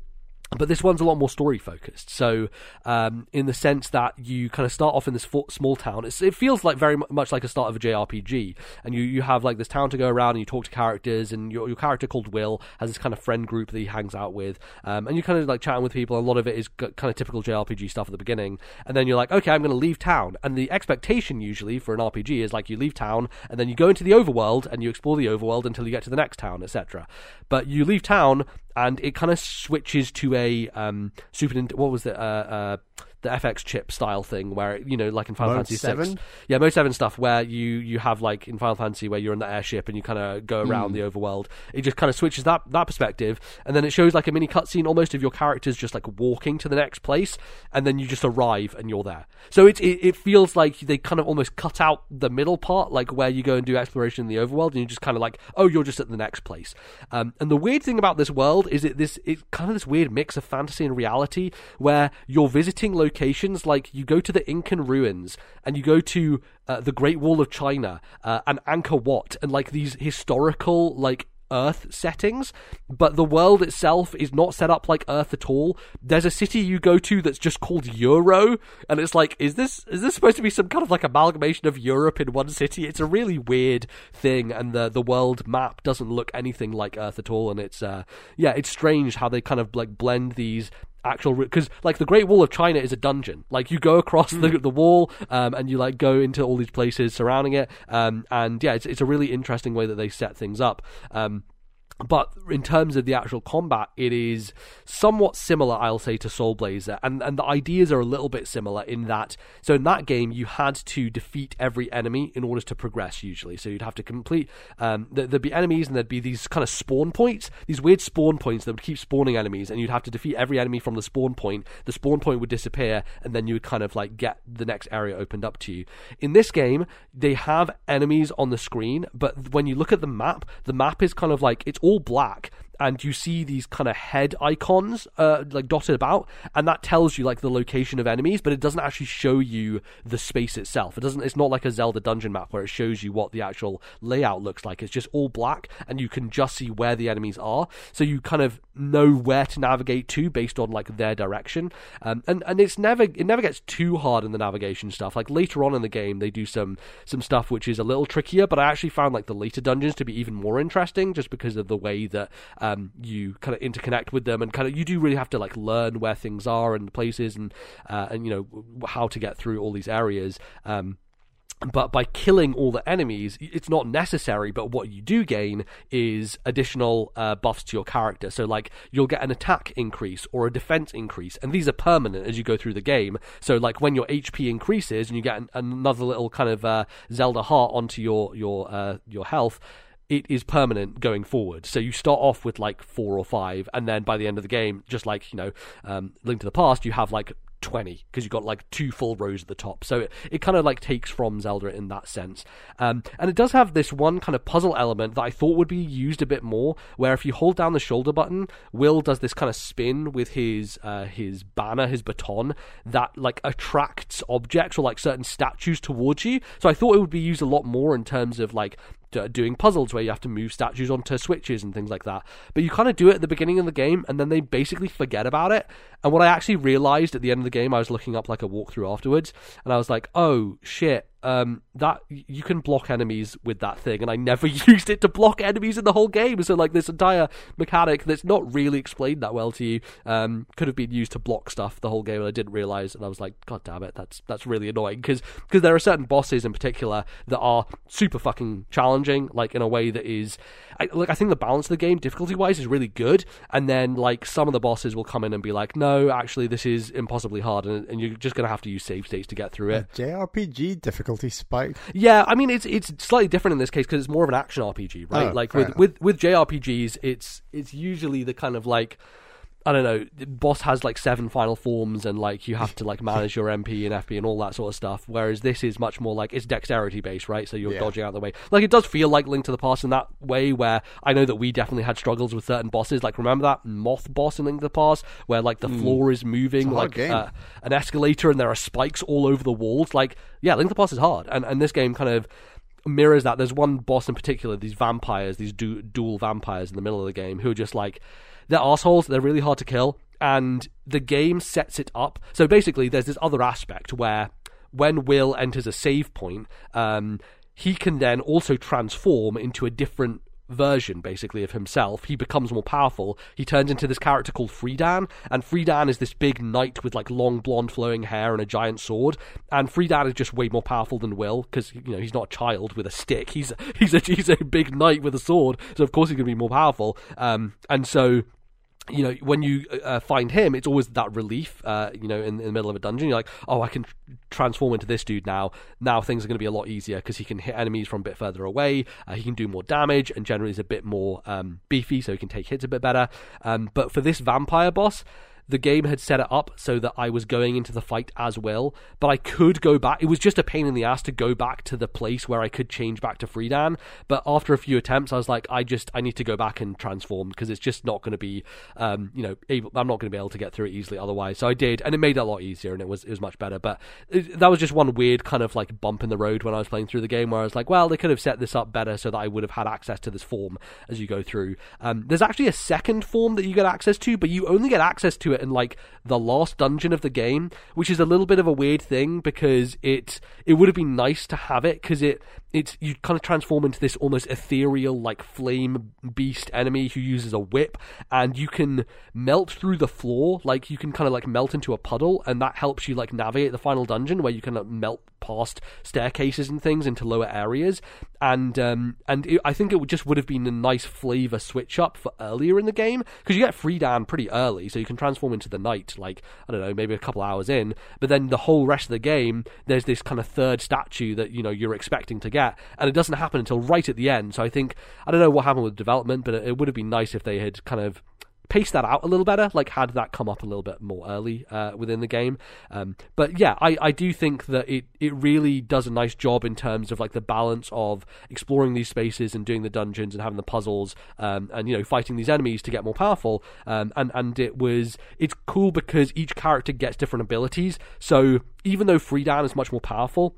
But this one's a lot more story focused. So, um, in the sense that you kind of start off in this small town, it feels like very much like a start of a JRPG. And you, you have like this town to go around and you talk to characters. And your, your character called Will has this kind of friend group that he hangs out with. Um, and you kind of like chatting with people. And a lot of it is kind of typical JRPG stuff at the beginning. And then you're like, okay, I'm going to leave town. And the expectation usually for an RPG is like you leave town and then you go into the overworld and you explore the overworld until you get to the next town, etc. But you leave town and it kind of switches to a um, Super What was it? Uh, uh, the FX chip style thing where you know like in Final Mode Fantasy 7? 6 yeah Mode 7 stuff where you you have like in Final Fantasy where you're in the airship and you kind of go around the overworld. It just kind of switches that that perspective and then it shows like a mini cutscene almost of your characters just like walking to the next place and then you just arrive and you're there. So it, it it feels like they kind of almost cut out the middle part like where you go and do exploration in the overworld and you just kind of like oh you're just at the next place. Um, and the weird thing about this world is it this it's kind of this weird mix of fantasy and reality where you're visiting locations like you go to the Incan ruins and you go to uh, the Great Wall of China uh, and Angkor Wat and like these historical like Earth settings, but the world itself is not set up like Earth at all. There's a city you go to that's just called Euro, and it's like, is this is this supposed to be some kind of like amalgamation of Europe in one city? It's a really weird thing, and the the world map doesn't look anything like Earth at all, and it's uh yeah, it's strange how they kind of like blend these actual because like the Great Wall of China is a dungeon. Like you go across the the wall um, and you like go into all these places surrounding it. Um, and yeah, it's it's a really interesting way that they set things up. Um, but in terms of the actual combat, it is somewhat similar, I'll say, to Soul Blazer, and and the ideas are a little bit similar in that. So in that game, you had to defeat every enemy in order to progress. Usually, so you'd have to complete. Um, there, would be enemies, and there'd be these kind of spawn points, these weird spawn points that would keep spawning enemies, and you'd have to defeat every enemy from the spawn point. The spawn point would disappear, and then you would kind of like get the next area opened up to you. In this game, they have enemies on the screen, but when you look at the map, the map is kind of like it's all black and you see these kind of head icons uh, like dotted about and that tells you like the location of enemies but it doesn't actually show you the space itself. It doesn't it's not like a zelda dungeon map where it shows you what the actual layout looks like. It's just all black and you can just see where the enemies are. So you kind of know where to navigate to based on like their direction. Um, and and it's never it never gets too hard in the navigation stuff. Like later on in the game they do some some stuff which is a little trickier but i actually found like the later dungeons to be even more interesting just because of the way that um, you kind of interconnect with them and kind of you do really have to like learn where things are and places and uh, and you know how to get through all these areas um, but by killing all the enemies, it's not necessary. But what you do gain is additional uh, buffs to your character. So, like, you'll get an attack increase or a defense increase, and these are permanent as you go through the game. So, like, when your HP increases and you get an, another little kind of uh, Zelda heart onto your your uh, your health, it is permanent going forward. So you start off with like four or five, and then by the end of the game, just like you know, um, Link to the Past, you have like 20 because you've got like two full rows at the top. So it, it kind of like takes from zelda in that sense. Um, and it does have this one kind of puzzle element that i thought would be used a bit more where if you hold down the shoulder button will does this kind of spin with his uh, his banner his baton that like attracts objects or like certain statues towards you. So i thought it would be used a lot more in terms of like doing puzzles where you have to move statues onto switches and things like that. But you kind of do it at the beginning of the game and then they basically forget about it. And what I actually realized at the end of the game, I was looking up like a walkthrough afterwards and I was like, oh shit, um, that you can block enemies with that thing, and I never (laughs) used it to block enemies in the whole game. So like this entire mechanic that's not really explained that well to you um, could have been used to block stuff the whole game, and I didn't realize. And I was like, God damn it, that's that's really annoying because because there are certain bosses in particular that are super fucking challenging, like in a way that is, I, like I think the balance of the game difficulty wise is really good, and then like some of the bosses will come in and be like, no, actually this is impossibly hard, and, and you're just gonna have to use save states to get through it. JRPG difficulty difficulty spike. Yeah, I mean it's it's slightly different in this case because it's more of an action RPG, right? Oh, like with, enough. with with JRPGs, it's it's usually the kind of like I don't know, boss has like seven final forms and like you have to like manage your MP and FP and all that sort of stuff. Whereas this is much more like it's dexterity based, right? So you're Yeah. dodging out of the way. Like it does feel like Link to the Past in that way where I know that we definitely had struggles with certain bosses. Like remember that moth boss in Link to the Past where like the floor is moving like uh, an escalator and there are spikes all over the walls. Like yeah, Link to the Past is hard. And and this game kind of mirrors that. There's one boss in particular, these vampires, these du- dual vampires in the middle of the game who are just like they're assholes. They're really hard to kill, and the game sets it up. So basically, there's this other aspect where when Will enters a save point, um, he can then also transform into a different version basically of himself. He becomes more powerful. He turns into this character called Freedan, and Freedan is this big knight with like long blonde flowing hair and a giant sword. And Freedan is just way more powerful than Will because you know he's not a child with a stick. He's (laughs) he's a he's a big knight with a sword, so of course he's going to be more powerful. Um, and so you know, when you uh, find him, it's always that relief. Uh, you know, in, in the middle of a dungeon, you're like, "Oh, I can tr- transform into this dude now. Now things are going to be a lot easier because he can hit enemies from a bit further away. Uh, he can do more damage, and generally is a bit more um, beefy, so he can take hits a bit better. Um, but for this vampire boss, the game had set it up so that I was going into the fight as Will, but I could go back. It was just a pain in the ass to go back to the place where I could change back to Freedan. But after a few attempts, I was like, I just I need to go back and transform because it's just not going to be, um, you know, able, I'm not going to be able to get through it easily otherwise. So I did, and it made it a lot easier, and it was it was much better. But it, that was just one weird kind of like bump in the road when I was playing through the game, where I was like, well, they could have set this up better so that I would have had access to this form as you go through. Um, there's actually a second form that you get access to, but you only get access to it in like the last dungeon of the game, which is a little bit of a weird thing because it it would have been nice to have it because it it's you kind of transform into this almost ethereal like flame beast enemy who uses a whip and you can melt through the floor like you can kind of like melt into a puddle and that helps you like navigate the final dungeon where you can like, melt past staircases and things into lower areas. And um and it, I think it would just would have been a nice flavor switch up for earlier in the game because you get Freedan pretty early so you can transform into the knight like I don't know maybe a couple hours in. But then the whole rest of the game there's this kind of third statue that you know you're expecting to get and it doesn't happen until right at the end so I think I don't know what happened with development but it, would have been nice if they had kind of paced that out a little better, like had that come up a little bit more early uh, within the game. Um, but yeah, I, I do think that it, it really does a nice job in terms of like the balance of exploring these spaces and doing the dungeons and having the puzzles um, and you know fighting these enemies to get more powerful. Um, and and it was it's cool because each character gets different abilities. So even though Freedan is much more powerful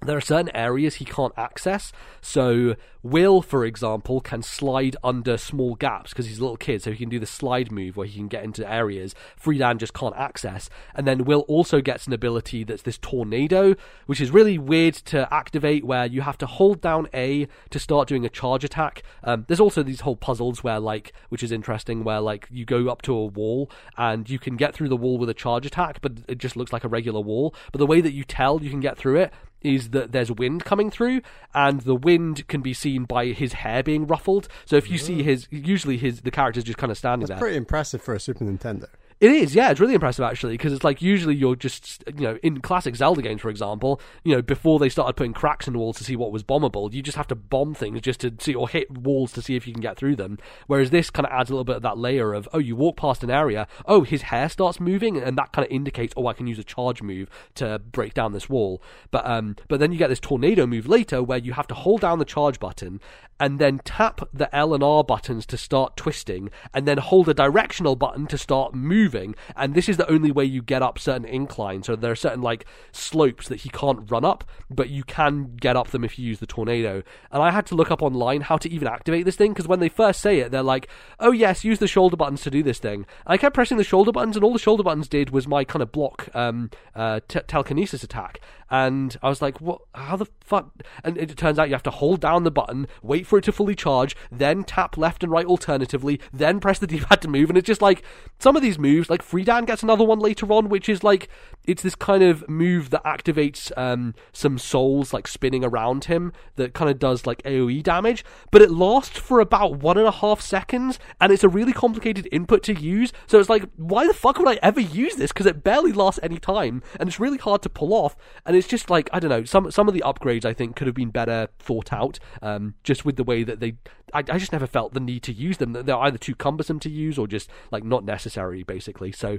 there are certain areas he can't access. So, Will, for example, can slide under small gaps because he's a little kid, so he can do the slide move where he can get into areas Freedan just can't access. And then Will also gets an ability that's this tornado, which is really weird to activate, where you have to hold down A to start doing a charge attack. Um, there's also these whole puzzles where, like, which is interesting, where like you go up to a wall and you can get through the wall with a charge attack, but it just looks like a regular wall. But the way that you tell you can get through it is that there's wind coming through, and the wind can be seen by his hair being ruffled. So if you see oh. his, usually his the character's just kind of standing there. Pretty impressive for a Super Nintendo. It is, yeah, it's really impressive actually, because it's like usually you're just, you know, in classic Zelda games, for example, you know, before they started putting cracks in walls to see what was bombable, you just have to bomb things just to see, or hit walls to see if you can get through them. Whereas this kind of adds a little bit of that layer of, oh, you walk past an area, oh, his hair starts moving, and that kind of indicates, oh, I can use a charge move to break down this wall. But um, but then you get this tornado move later where you have to hold down the charge button and then tap the L and R buttons to start twisting, and then hold a directional button to start moving. And this is the only way you get up certain inclines. So there are certain like slopes that he can't run up, but you can get up them if you use the tornado. And I had to look up online how to even activate this thing because when they first say it, they're like, "Oh yes, use the shoulder buttons to do this thing." And I kept pressing the shoulder buttons, and all the shoulder buttons did was my kind of block um, uh, t- telekinesis attack. And I was like, "What? How the fuck?" And it turns out you have to hold down the button, wait for it to fully charge, then tap left and right alternatively, then press the D-pad to move. And it's just like some of these moves, like Freedan gets another one later on, which is like it's this kind of move that activates um, some souls like spinning around him that kind of does like AOE damage, but it lasts for about one and a half seconds, and it's a really complicated input to use. So it's like, why the fuck would I ever use this? Because it barely lasts any time, and it's really hard to pull off. And it's just like I don't know. Some some of the upgrades I think could have been better thought out. Um, just with the way that they, I, I just never felt the need to use them. They're either too cumbersome to use or just like not necessary, basically. So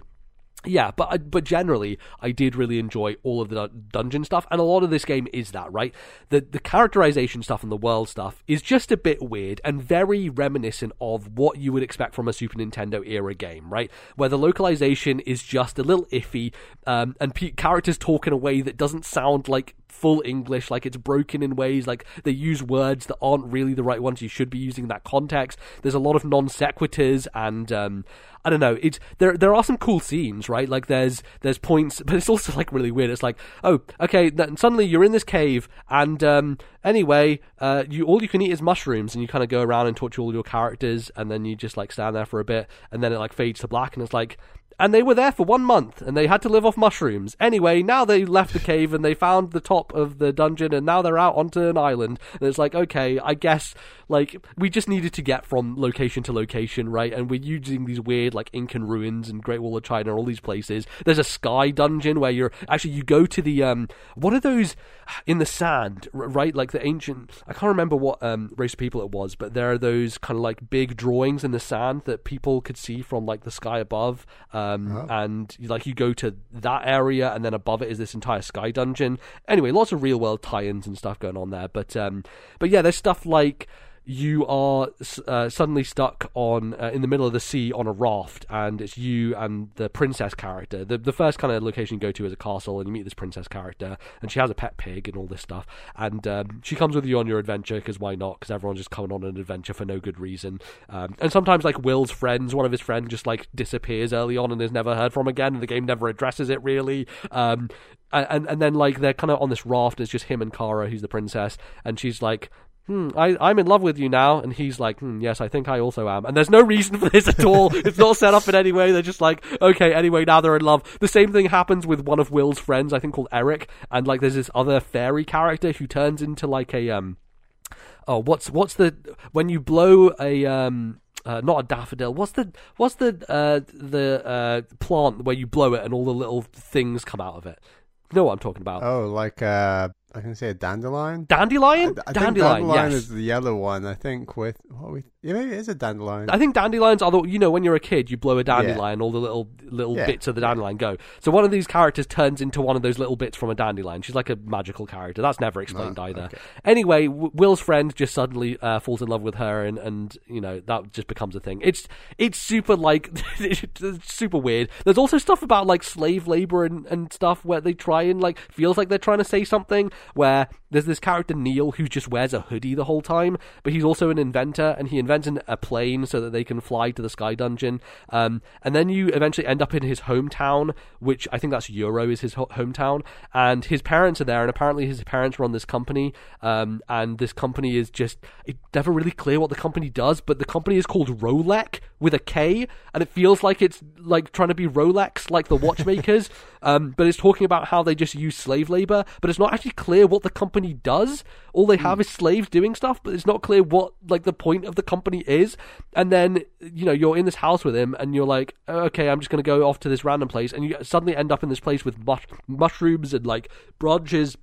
yeah, but but generally, I did really enjoy all of the dungeon stuff, and a lot of this game is that right. The the characterization stuff and the world stuff is just a bit weird and very reminiscent of what you would expect from a Super Nintendo era game, right? Where the localization is just a little iffy, um, and p- characters talk in a way that doesn't sound like full English, like it's broken in ways, like they use words that aren't really the right ones you should be using in that context. There's a lot of non sequiturs and um, I don't know. It's there. There are some cool scenes, right? Like there's there's points, (laughs) but it's also like really weird. It's like, oh, okay. Then suddenly you're in this cave, and um, anyway, uh, you all you can eat is mushrooms, and you kind of go around and talk to all your characters, and then you just like stand there for a bit, and then it like fades to black, and it's like, and they were there for one month and they had to live off mushrooms. Anyway, now they left the cave and they found the top of the dungeon and now they're out onto an island. And it's like, okay, I guess like we just needed to get from location to location, right? And we're using these weird like Incan ruins and Great Wall of China, and all these places. There's a sky dungeon where you're actually you go to the um what are those in the sand, right? Like the ancient I can't remember what um race of people it was, but there are those kind of like big drawings in the sand that people could see from like the sky above. Um, Oh. and like you go to that area, and then above it is this entire sky dungeon. Anyway, lots of real world tie-ins and stuff going on there. But um, but yeah, there's stuff like you are uh, suddenly stuck on uh, in the middle of the sea on a raft, and it's you and the princess character. The the first kind of location you go to is a castle, and you meet this princess character, and she has a pet pig and all this stuff. And um, she comes with you on your adventure because why not? Because everyone's just coming on an adventure for no good reason. Um, and sometimes like Will's friends, one of his friends just like disappears early on and is never heard from again, and the game never addresses it really. Um, and and then like they're kind of on this raft. It's just him and Kara, who's the princess, and she's like, hmm, I, I'm in love with you now. And he's like, hmm, yes, I think I also am. And there's no reason for this at all. it's not set up in any way. They're just like, okay, anyway, now they're in love. The same thing happens with one of Will's friends, I think called Eric. And like, there's this other fairy character who turns into like a, um, oh, what's, what's the, when you blow a, um, uh, not a daffodil. What's the what's the uh, the uh, plant where you blow it and all the little things come out of it? You know what I'm talking about? Oh, like uh, I can say a dandelion. Dandelion. I, I dandelion. dandelion yes. is the yellow one. I think with what we yeah maybe it is a dandelion. I think dandelions are the you know when you're a kid you blow a dandelion all the little little Yeah. bits of the dandelion go. So one of these characters turns into one of those little bits from a dandelion. She's like a magical character. That's never explained Oh, either. okay. Anyway, w- Will's friend just suddenly uh, falls in love with her and and you know that just becomes a thing. It's it's super like (laughs) it's super weird. There's also stuff about like slave labor and and stuff where they try and like feels like they're trying to say something where there's this character Neil who just wears a hoodie the whole time, but he's also an inventor and he invents an, a plane so that they can fly to the sky dungeon. Um, and then you eventually end up in his hometown, which I think that's Euro is his ho- hometown, and his parents are there, and apparently his parents run this company, um, and this company is just it's never really clear what the company does, but the company is called Rolek with a K, and it feels like it's like trying to be Rolex, like the watchmakers. (laughs) Um, but it's talking about how they just use slave labor, but it's not actually clear what the company does. All they have is slaves doing stuff, but it's not clear what like the point of the company is. And then you know you're in this house with him, and you're like, okay, I'm just gonna go off to this random place, and you suddenly end up in this place with mush- mushrooms and like branches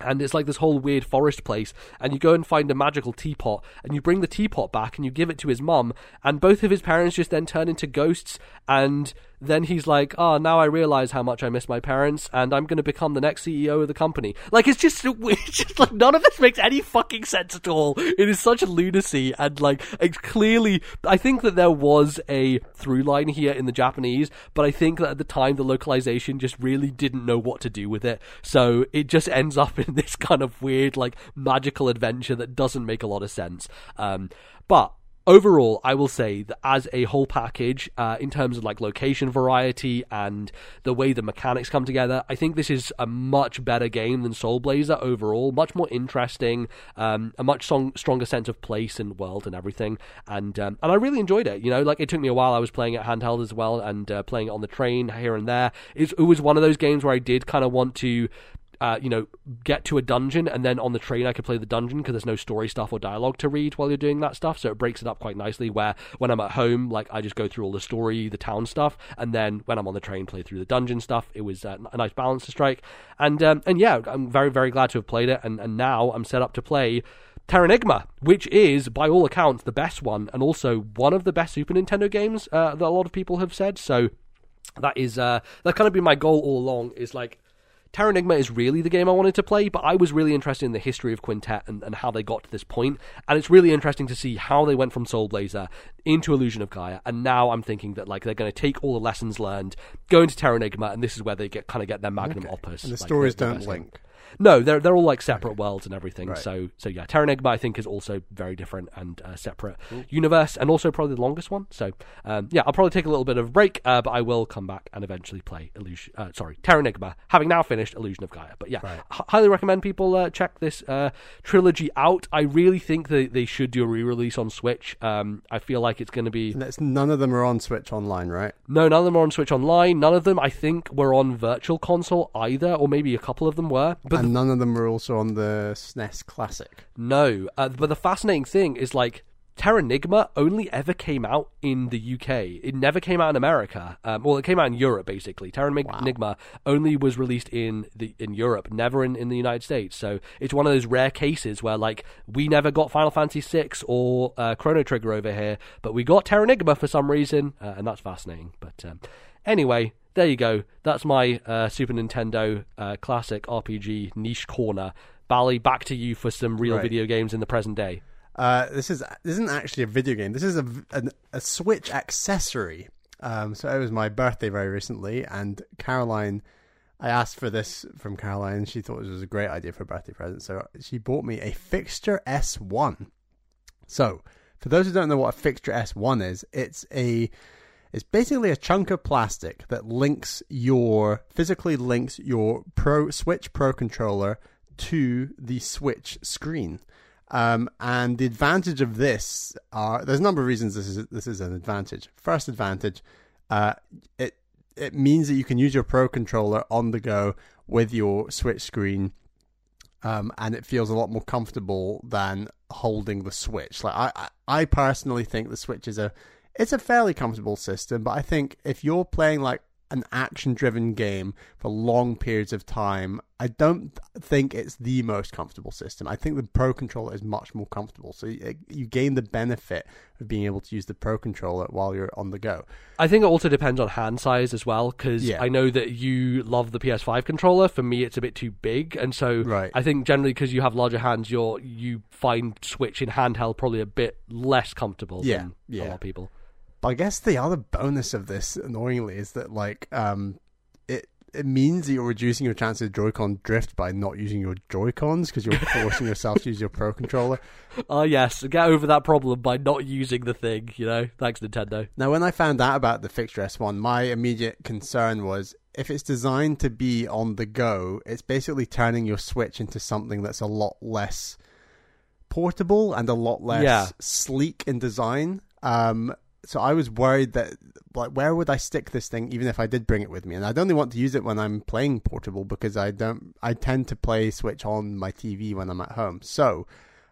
and it's like this whole weird forest place and you go and find a magical teapot and you bring the teapot back and you give it to his mum and both of his parents just then turn into ghosts and then he's like oh now i realize how much i miss my parents and i'm going to become the next ceo of the company. Like it's just (laughs) it's just like none of this makes any fucking sense at all. It is such lunacy and like it's clearly i think that there was a through line here in the japanese but i think that at the time the localization just really didn't know what to do with it. So it just ends up in (laughs) this kind of weird like magical adventure that doesn't make a lot of sense. Um but overall, I will say that as a whole package, uh, in terms of like location variety and the way the mechanics come together, I think this is a much better game than Soul Blazer overall. Much more interesting, um, a much song- stronger sense of place and world and everything. And um, and I really enjoyed it. You know, like it took me a while. I was playing it handheld as well and uh, playing it on the train here and there. It, it was one of those games where I did kind of want to uh, you know, get to a dungeon and then on the train I could play the dungeon because there's no story stuff or dialogue to read while you're doing that stuff. So it breaks it up quite nicely. Where when I'm at home, like I just go through all the story, the town stuff, and then when I'm on the train, play through the dungeon stuff. It was uh, a nice balance to strike, and um, and yeah, I'm very very glad to have played it, and and now I'm set up to play. Terranigma, which is, by all accounts, the best one, and also one of the best Super Nintendo games uh, that a lot of people have said. So that is uh, that's kind of been my goal all along. Is like Terranigma is really the game I wanted to play, but I was really interested in the history of Quintet and, and how they got to this point. And it's really interesting to see how they went from Soul Blazer into Illusion of Gaia. And now I'm thinking that like they're going to take all the lessons learned, go into Terranigma, and this is where they get kind of get their magnum Okay. opus. And the like, stories don't link. No, they're they're all like separate worlds and everything. Right. So so yeah, Terranigma I think is also very different and uh, separate universe, and also probably the longest one. So um, yeah, I'll probably take a little bit of a break, uh, but I will come back and eventually play Illusion. Uh, sorry, Terranigma, having now finished Illusion of Gaia. But yeah, Right. h- highly recommend people uh, check this uh, trilogy out. I really think that they should do a re-release on Switch. Um, I feel like it's going to be it's, none of them are on Switch Online, right? no, none of them are on Switch Online. None of them, I think, were on Virtual Console either, or maybe a couple of them were. But and none of them were also on the SNES Classic. No, uh, but the fascinating thing is like Terranigma only ever came out in the UK. It never came out in America. Um, well, it came out in Europe basically. Terranigma only was released in the in Europe, never in, in the United States. So it's one of those rare cases where like we never got Final Fantasy VI or uh, Chrono Trigger over here, but we got Terranigma for some reason, uh, and that's fascinating. But um, anyway. There you go. That's my uh, Super Nintendo uh, classic RPG niche corner. Bally, back to you for some real Right. video games in the present day. Uh, this is this isn't actually a video game. This is a an, a Switch accessory. Um, so it was my birthday very recently, and Caroline, I asked for this from Caroline, and she thought it was a great idea for a birthday present. So she bought me a Fixture S1. So for those who don't know what a Fixture S1 is, it's a it's basically a chunk of plastic that links your physically links your Pro Switch Pro controller to the Switch screen. Um, and the advantage of this are there's a number of reasons this is this is an advantage. First advantage, uh, it it means that you can use your Pro controller on the go with your Switch screen, um, and it feels a lot more comfortable than holding the Switch. Like I, I, I personally think the Switch is a it's a fairly comfortable system, but I think if you're playing like an action driven game for long periods of time, I don't think it's the most comfortable system. I think the Pro controller is much more comfortable. So you, you gain the benefit of being able to use the Pro controller while you're on the go. I think it also depends on hand size as well, because Yeah. I know that you love the PS5 controller. For me, it's a bit too big, and so Right. I think generally because you have larger hands, you're you find Switch in handheld probably a bit less comfortable Yeah, than yeah. a lot of people. But I guess the other bonus of this, annoyingly, is that like um, it it means that you're reducing your chances of Joy-Con drift by not using your Joy-Cons because you're forcing (laughs) yourself to use your Pro controller. Ah, yes, get over that problem by not using the thing. You know, thanks Nintendo. Now, when I found out about the Fixture S1, my immediate concern was if it's designed to be on the go, it's basically turning your Switch into something that's a lot less portable and a lot less Yeah. sleek in design. Um, so I was worried that, like, where would I stick this thing, even if I did bring it with me? And I'd only want to use it when I'm playing portable because I don't. I tend to play Switch on my TV when I'm at home. So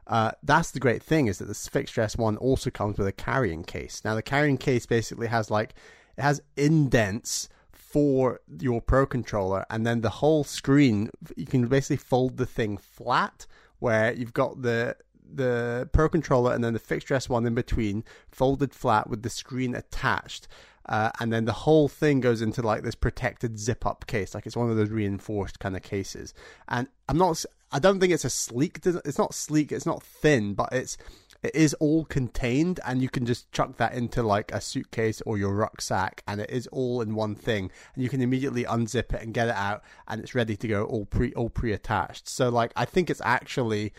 uh, that's the great thing is that this Fixture S1 also comes with a carrying case. Now the carrying case basically has like it has indents for your Pro controller, and then the whole screen you can basically fold the thing flat where you've got the the Pro controller and then the Fixture S1 in between, folded flat with the screen attached. Uh, and then the whole thing goes into like this protected zip up case, like it's one of those reinforced kind of cases. And I'm not, I don't think it's a sleek. It's not sleek. It's not thin, but it's it is all contained, and you can just chuck that into like a suitcase or your rucksack, and it is all in one thing. And you can immediately unzip it and get it out, and it's ready to go, all pre all pre attached. So like, I think it's actually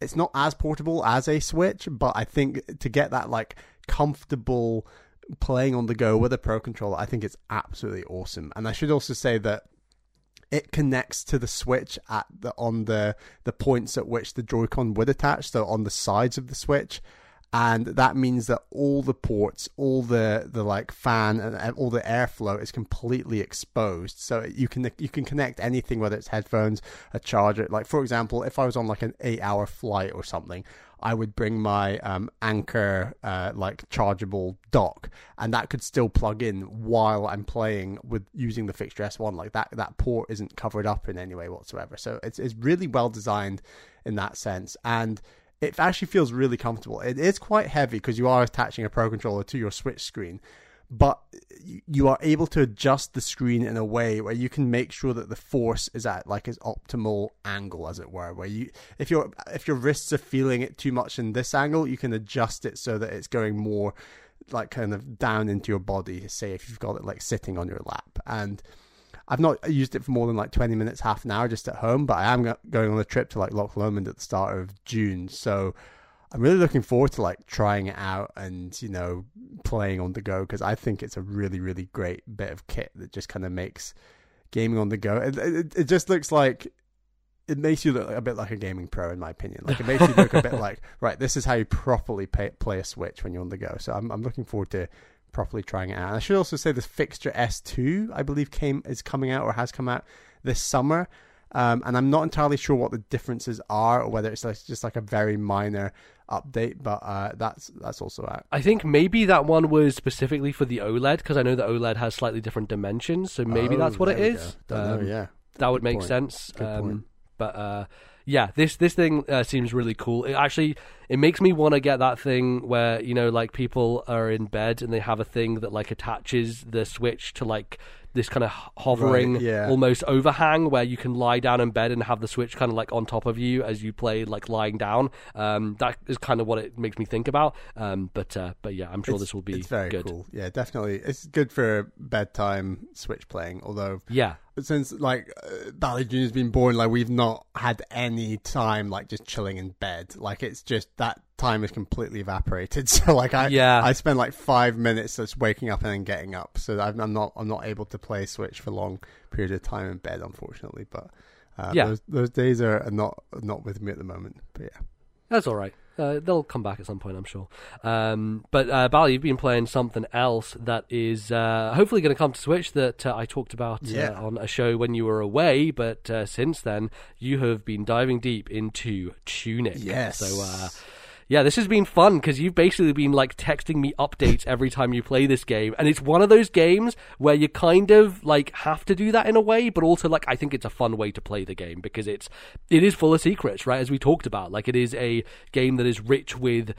it's not as portable as a Switch, but I think to get that like comfortable playing on the go with a Pro controller, I think it's absolutely awesome. And I should also say that it connects to the Switch at the on the the points at which the Joy-Con would attach, so on the sides of the Switch. And that means that all the ports, all the the like fan and, and all the airflow is completely exposed. So you can you can connect anything, whether it's headphones, a charger. Like for example, if I was on like an eight hour flight or something, I would bring my um, Anker uh, like chargeable dock, and that could still plug in while I'm playing with using the fixture S1. Like that that port isn't covered up in any way whatsoever. So it's it's really well designed in that sense, and it actually feels really comfortable. It is quite heavy because you are attaching a Pro controller to your Switch screen, but you are able to adjust the screen in a way where you can make sure that the force is at like its optimal angle, as it were. Where you, if your if your wrists are feeling it too much in this angle, you can adjust it so that it's going more like kind of down into your body. Say if you've got it like sitting on your lap and I've not used it for more than like 20 minutes, half an hour just at home, but I am going on a trip to like Loch Lomond at the start of June. So I'm really looking forward to like trying it out and, you know, playing on the go because I think it's a really, really great bit of kit that just kind of makes gaming on the go. It, it, it just looks like it makes you look a bit like a gaming pro, in my opinion. Like it makes you look a bit (laughs) like, right, this is how you properly pay, play a Switch when you're on the go. So I'm, I'm looking forward to properly trying it out. And I should also say this fixture S2, I believe, came is coming out or has come out this summer. Um, and I'm not entirely sure what the differences are, or whether it's like, just like a very minor update. But uh, that's that's also out. I think maybe that one was specifically for the OLED because I know the OLED has slightly different dimensions, so maybe oh, that's what it is. Um, know, yeah, that would Good make point. sense. Um, but uh, yeah, this this thing uh, seems really cool. It actually it makes me want to get that thing where you know like people are in bed and they have a thing that like attaches the switch to like this kind of hovering Right, yeah. almost overhang where you can lie down in bed and have the switch kind of like on top of you as you play like lying down um, that is kind of what it makes me think about um, but uh, but yeah i'm sure It's- this will be It's very good cool. Yeah, definitely. It's good for bedtime Switch playing. Although yeah since like uh, Bally Junior's been born, like we've not had any time like just chilling in bed. Like it's just that time is completely evaporated. (laughs) So like I Yeah. I spend like five minutes just waking up and then getting up. So I'm, I'm not I'm not able to play Switch for long periods of time in bed, unfortunately. But uh, Yeah. those those days are not not with me at the moment. But yeah. That's all right. Uh, they'll come back at some point, I'm sure. Um, but uh, Bally, you've been playing something else that is uh, hopefully going to come to Switch that uh, I talked about Yeah. uh, on a show when you were away. But uh, since then, you have been diving deep into Tunic. Yes. So. Yeah, this has been fun because you've basically been like texting me updates every time you play this game, and it's one of those games where you kind of like have to do that in a way, but also like I think it's a fun way to play the game because it's it is full of secrets, right? As we talked about, like it is a game that is rich with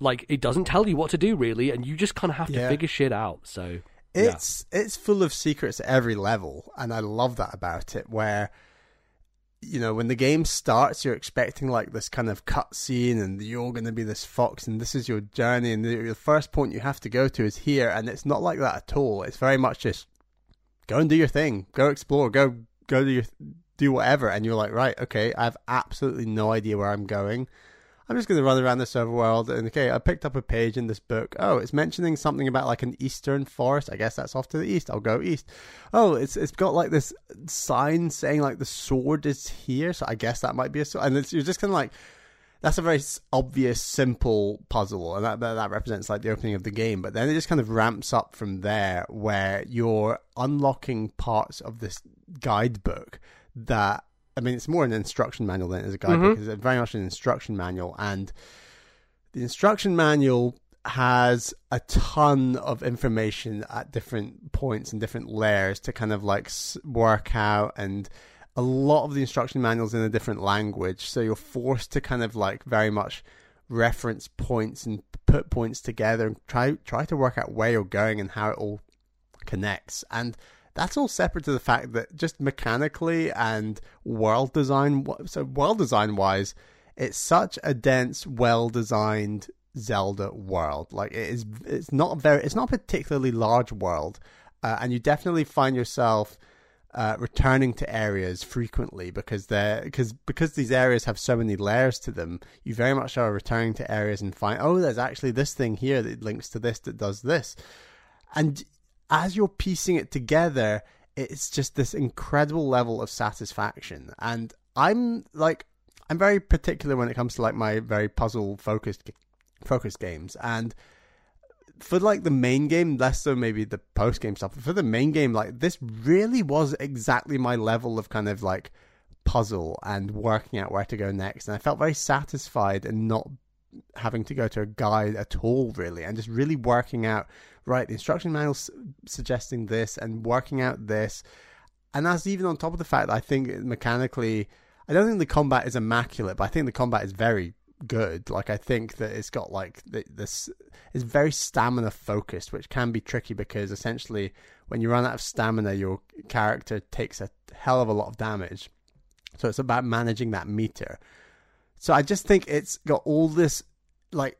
like it doesn't tell you what to do really, and you just kind of have to figure shit out. So yeah. It's it's full of secrets at every level, and I love that about it. Where you know when the game starts, you're expecting like this kind of cutscene, and you're going to be this fox, and this is your journey, and the, first point you have to go to is here, and it's not like that at all. It's very much just go and do your thing, go explore, go go do your do whatever, and you're like, right, okay, I have absolutely no idea where I'm going. I'm just going to run around this overworld. And okay, I picked up a page in this book. Oh, it's mentioning something about like an eastern forest. I guess that's off to the east. I'll go east. Oh, it's it's got like this sign saying like the sword is here. So I guess that might be a sword. And it's, you're just kind of like, that's a very obvious, simple puzzle, and that that represents like the opening of the game. But then it just kind of ramps up from there, where you're unlocking parts of this guidebook that I mean, it's more an instruction manual than it is a guidebook. Mm-hmm. It's very much an instruction manual, and the instruction manual has a ton of information at different points and different layers to kind of like work out. And a lot of the instruction manuals in a different language. So you're forced to kind of like very much reference points and put points together and try try to work out where you're going and how it all connects. And that's all separate to the fact that just mechanically and world design so world design wise it's such a dense well designed zelda world like it is it's not very it's not a particularly large world uh, and you definitely find yourself uh, returning to areas frequently because they're because because these areas have so many layers to them. You very much are returning to areas and find oh, there's actually this thing here that links to this that does this, and as you're piecing it together, it's just this incredible level of satisfaction. And I'm like I'm very particular when it comes to like my very puzzle focused focused games and for like the main game, less so maybe the post game stuff. But for the main game, like this really was exactly my level of kind of like puzzle and working out where to go next. And I felt very satisfied and not having to go to a guide at all, really, and just really working out right the instruction manual suggesting this and working out this. And that's even on top of the fact that I think mechanically, I don't think the combat is immaculate, but I think the combat is very good. Like I think that it's got like this is very stamina focused, which can be tricky because essentially when you run out of stamina, your character takes a hell of a lot of damage. So it's about managing that meter. So I just think it's got all this like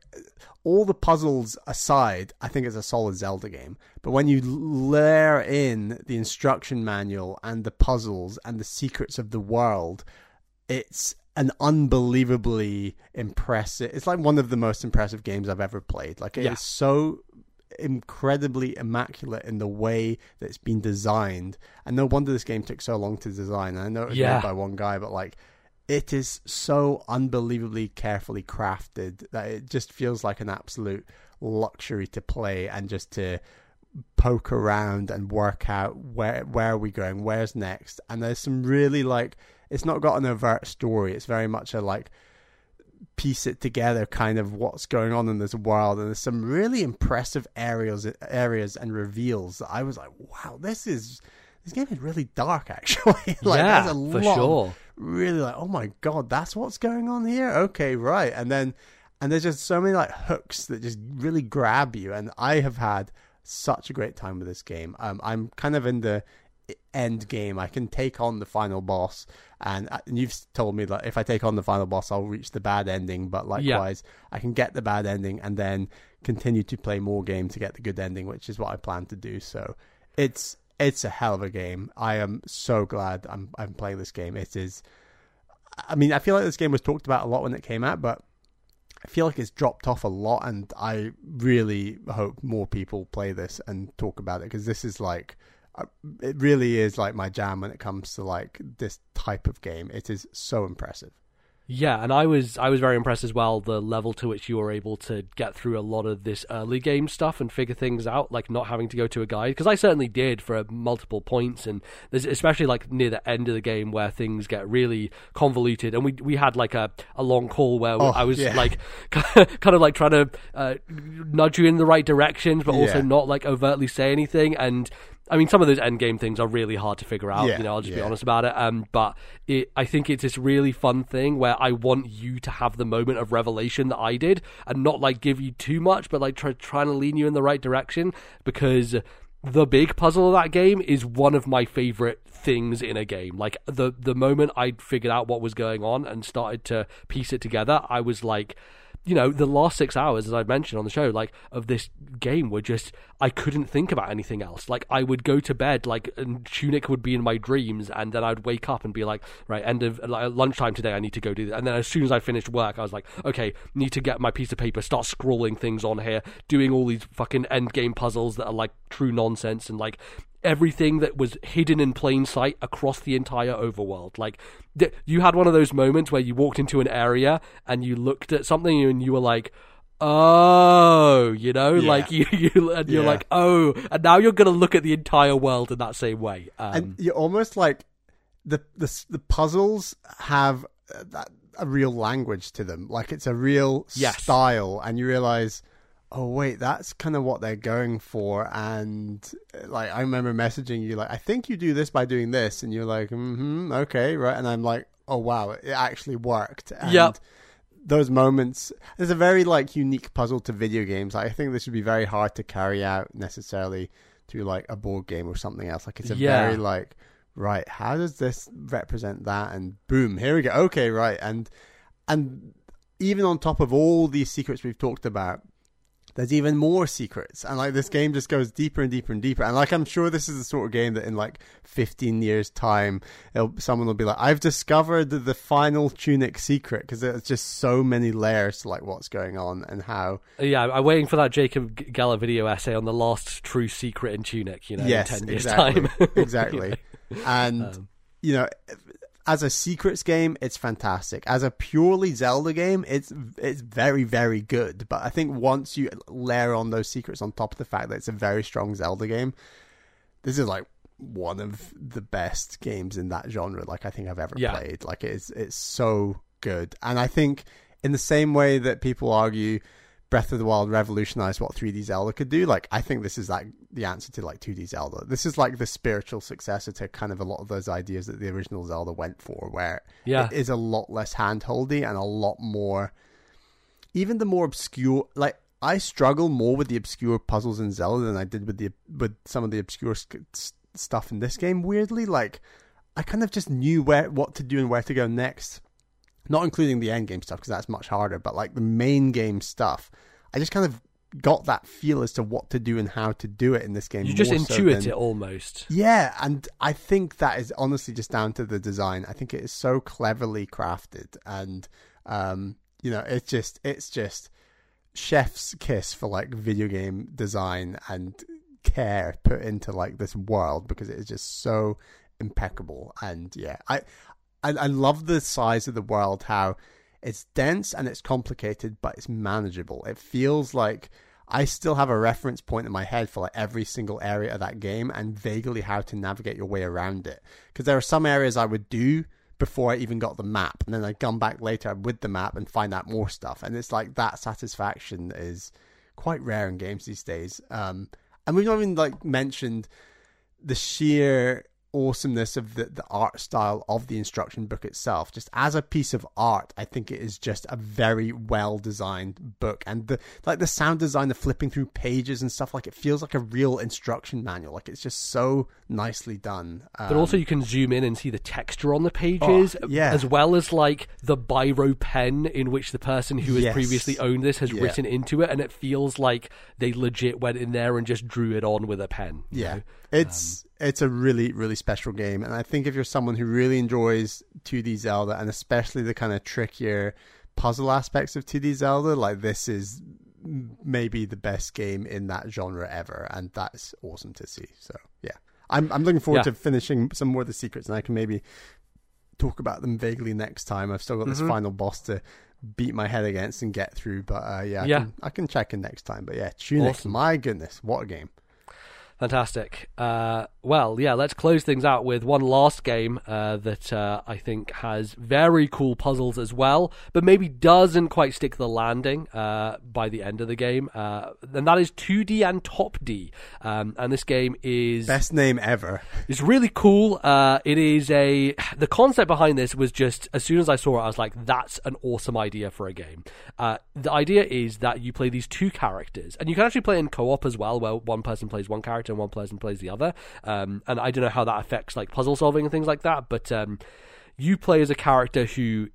all the puzzles aside, I think it's a solid Zelda game. But when you layer in the instruction manual and the puzzles and the secrets of the world, it's an unbelievably impressive. It's like one of the most impressive games I've ever played. Like it yeah. is so incredibly immaculate in the way that it's been designed. And no wonder this game took so long to design. I know it was yeah. made by one guy, but like it is so unbelievably carefully crafted that it just feels like an absolute luxury to play and just to poke around and work out where where are we going, where's next. And there's some really like it's not got an overt story. It's very much a like piece it together kind of what's going on in this world and there's some really impressive areas areas and reveals that I was like wow this is this game is really dark actually (laughs) like yeah, there's a lot for sure really like oh my god that's what's going on here okay right and then and there's just so many like hooks that just really grab you and I have had such a great time with this game um, I'm kind of in the end game. I can take on the final boss, and, uh, and you've told me that if I take on the final boss, I'll reach the bad ending. But likewise, yeah. I can get the bad ending and then continue to play more game to get the good ending, which is what I plan to do. So it's it's a hell of a game. I am so glad I'm I'm playing this game. It is. I mean, I feel like this game was talked about a lot when it came out, but I feel like it's dropped off a lot, and I really hope more people play this and talk about it because this is like uh, it really is like my jam when it comes to like this type of game. It is so impressive. Yeah, and I was I was very impressed as well the level to which you were able to get through a lot of this early game stuff and figure things out, like not having to go to a guide because I certainly did for multiple points, and there's especially like near the end of the game where things get really convoluted, and we we had like a, a long call where oh, I was yeah. like (laughs) kind of like trying to uh, nudge you in the right directions, but also yeah. not like overtly say anything, and I mean, some of those end game things are really hard to figure out. Yeah, you know, I'll just yeah. be honest about it. Um, but it, I think it's this really fun thing where I want you to have the moment of revelation that I did, and not like give you too much, but like try trying to lean you in the right direction because the big puzzle of that game is one of my favorite things in a game. Like the the moment I figured out what was going on and started to piece it together, I was like you know, the last six hours, as I've mentioned on the show, like of this game were just I couldn't think about anything else. Like I would go to bed, like and Tunic would be in my dreams, and then I'd wake up and be like, right, end of like lunchtime today, I need to go do that. And then as soon as I finished work, I was like, okay, need to get my piece of paper, start scrawling things on here, doing all these fucking end game puzzles that are like true nonsense and like everything that was hidden in plain sight across the entire overworld. Like you had one of those moments where you walked into an area and you looked at something and you were like, "Oh," you know, yeah. like (laughs) you, you and you're yeah. like, "Oh," and now you're gonna look at the entire world in that same way. Um, and you're almost like the the the puzzles have uh, that a real language to them, like it's a real yes. style, and you realize oh wait that's kind of what they're going for and like i remember messaging you like i think you do this by doing this and you're like mm-hmm okay right and i'm like oh wow it actually worked and yep. Those moments there's a very like unique puzzle to video games. I think this would be very hard to carry out necessarily through like a board game or something else. Like it's a yeah. very like right how does this represent that? And boom here we go. Okay right. And and even on top of all these secrets we've talked about there's even more secrets. And like this game just goes deeper and deeper and deeper. And like i'm sure this is the sort of game that in like 15 years time someone will be like i've discovered the, the final tunic secret because there's just so many layers to like what's going on and how. Yeah i'm waiting for that jacob geller video essay on the last true secret in tunic you know yes, in 10 years exactly, time. (laughs) Exactly. (laughs) And um, you know as a secrets game, it's fantastic. As a purely Zelda game, it's it's very very good. But I think once you layer on those secrets on top of the fact that it's a very strong Zelda game, this is like one of the best games in that genre. Like I think I've ever Yeah. played. Like it's it's so good. And I think in the same way that people argue Breath of the Wild revolutionized what 3D Zelda could do. Like, I think this is like the answer to like 2D Zelda. This is like the spiritual successor to kind of a lot of those ideas that the original Zelda went for, where Yeah. it is a lot less handholdy and a lot more, even the more obscure. Like, I struggle more with the obscure puzzles in Zelda than I did with the with some of the obscure stuff in this game. Weirdly, like, I kind of just knew where what to do and where to go next not including the end game stuff because that's much harder, but like the main game stuff, I just kind of got that feel as to what to do and how to do it in this game. You just more so intuit than- it almost. Yeah, and I think that is honestly just down to the design. I think it is so cleverly crafted, and um, you know, it's just it's just chef's kiss for like video game design and care put into like this world because it is just so impeccable. And yeah, I I, I love the size of the world, how it's dense and it's complicated, but it's manageable. It feels like I still have a reference point in my head for like every single area of that game and vaguely how to navigate your way around it. Because there are some areas I would do before I even got the map, and then I'd come back later with the map and find out more stuff. And it's like that satisfaction is quite rare in games these days. Um, and we've not even like mentioned the sheer awesomeness of the, the art style of the instruction book itself. Just as a piece of art, I think it is just a very well designed book. And the like the sound design, the flipping through pages and stuff, like it feels like a real instruction manual. Like it's just so nicely done. Um, But also, you can zoom in and see the texture on the pages, Oh, yeah. as well as like the biro pen in which the person who has Yes. previously owned this has Yeah. written into it, and it feels like they legit went in there and just drew it on with a pen. Yeah, know? It's it's a really really special game, and I think if you're someone who really enjoys 2D Zelda and especially the kind of trickier puzzle aspects of 2D Zelda, like this is maybe the best game in that genre ever, and that's awesome to see. So yeah, I'm I'm looking forward Yeah. to finishing some more of the secrets, and I can maybe talk about them vaguely next time. I've still got this Mhm. final boss to beat my head against and get through, but uh, yeah, I, Yeah. Can, I can check in next time. But yeah, Tunic, Awesome. my goodness, what a game! Fantastic. Uh, well, yeah, let's close things out with one last game uh, that uh, I think has very cool puzzles as well, but maybe doesn't quite stick the landing uh, by the end of the game. Uh, and that is Toodee and Topdee. Um, and this game is Best name ever. it's really cool. Uh, it is a the concept behind this was just as soon as I saw it, I was like, "That's an awesome idea for a game." Uh, the idea is that you play these two characters, and you can actually play in co-op as well, where one person plays one character and one person plays the other. Um, and I don't know how that affects like puzzle solving and things like that, but um, you play as a character who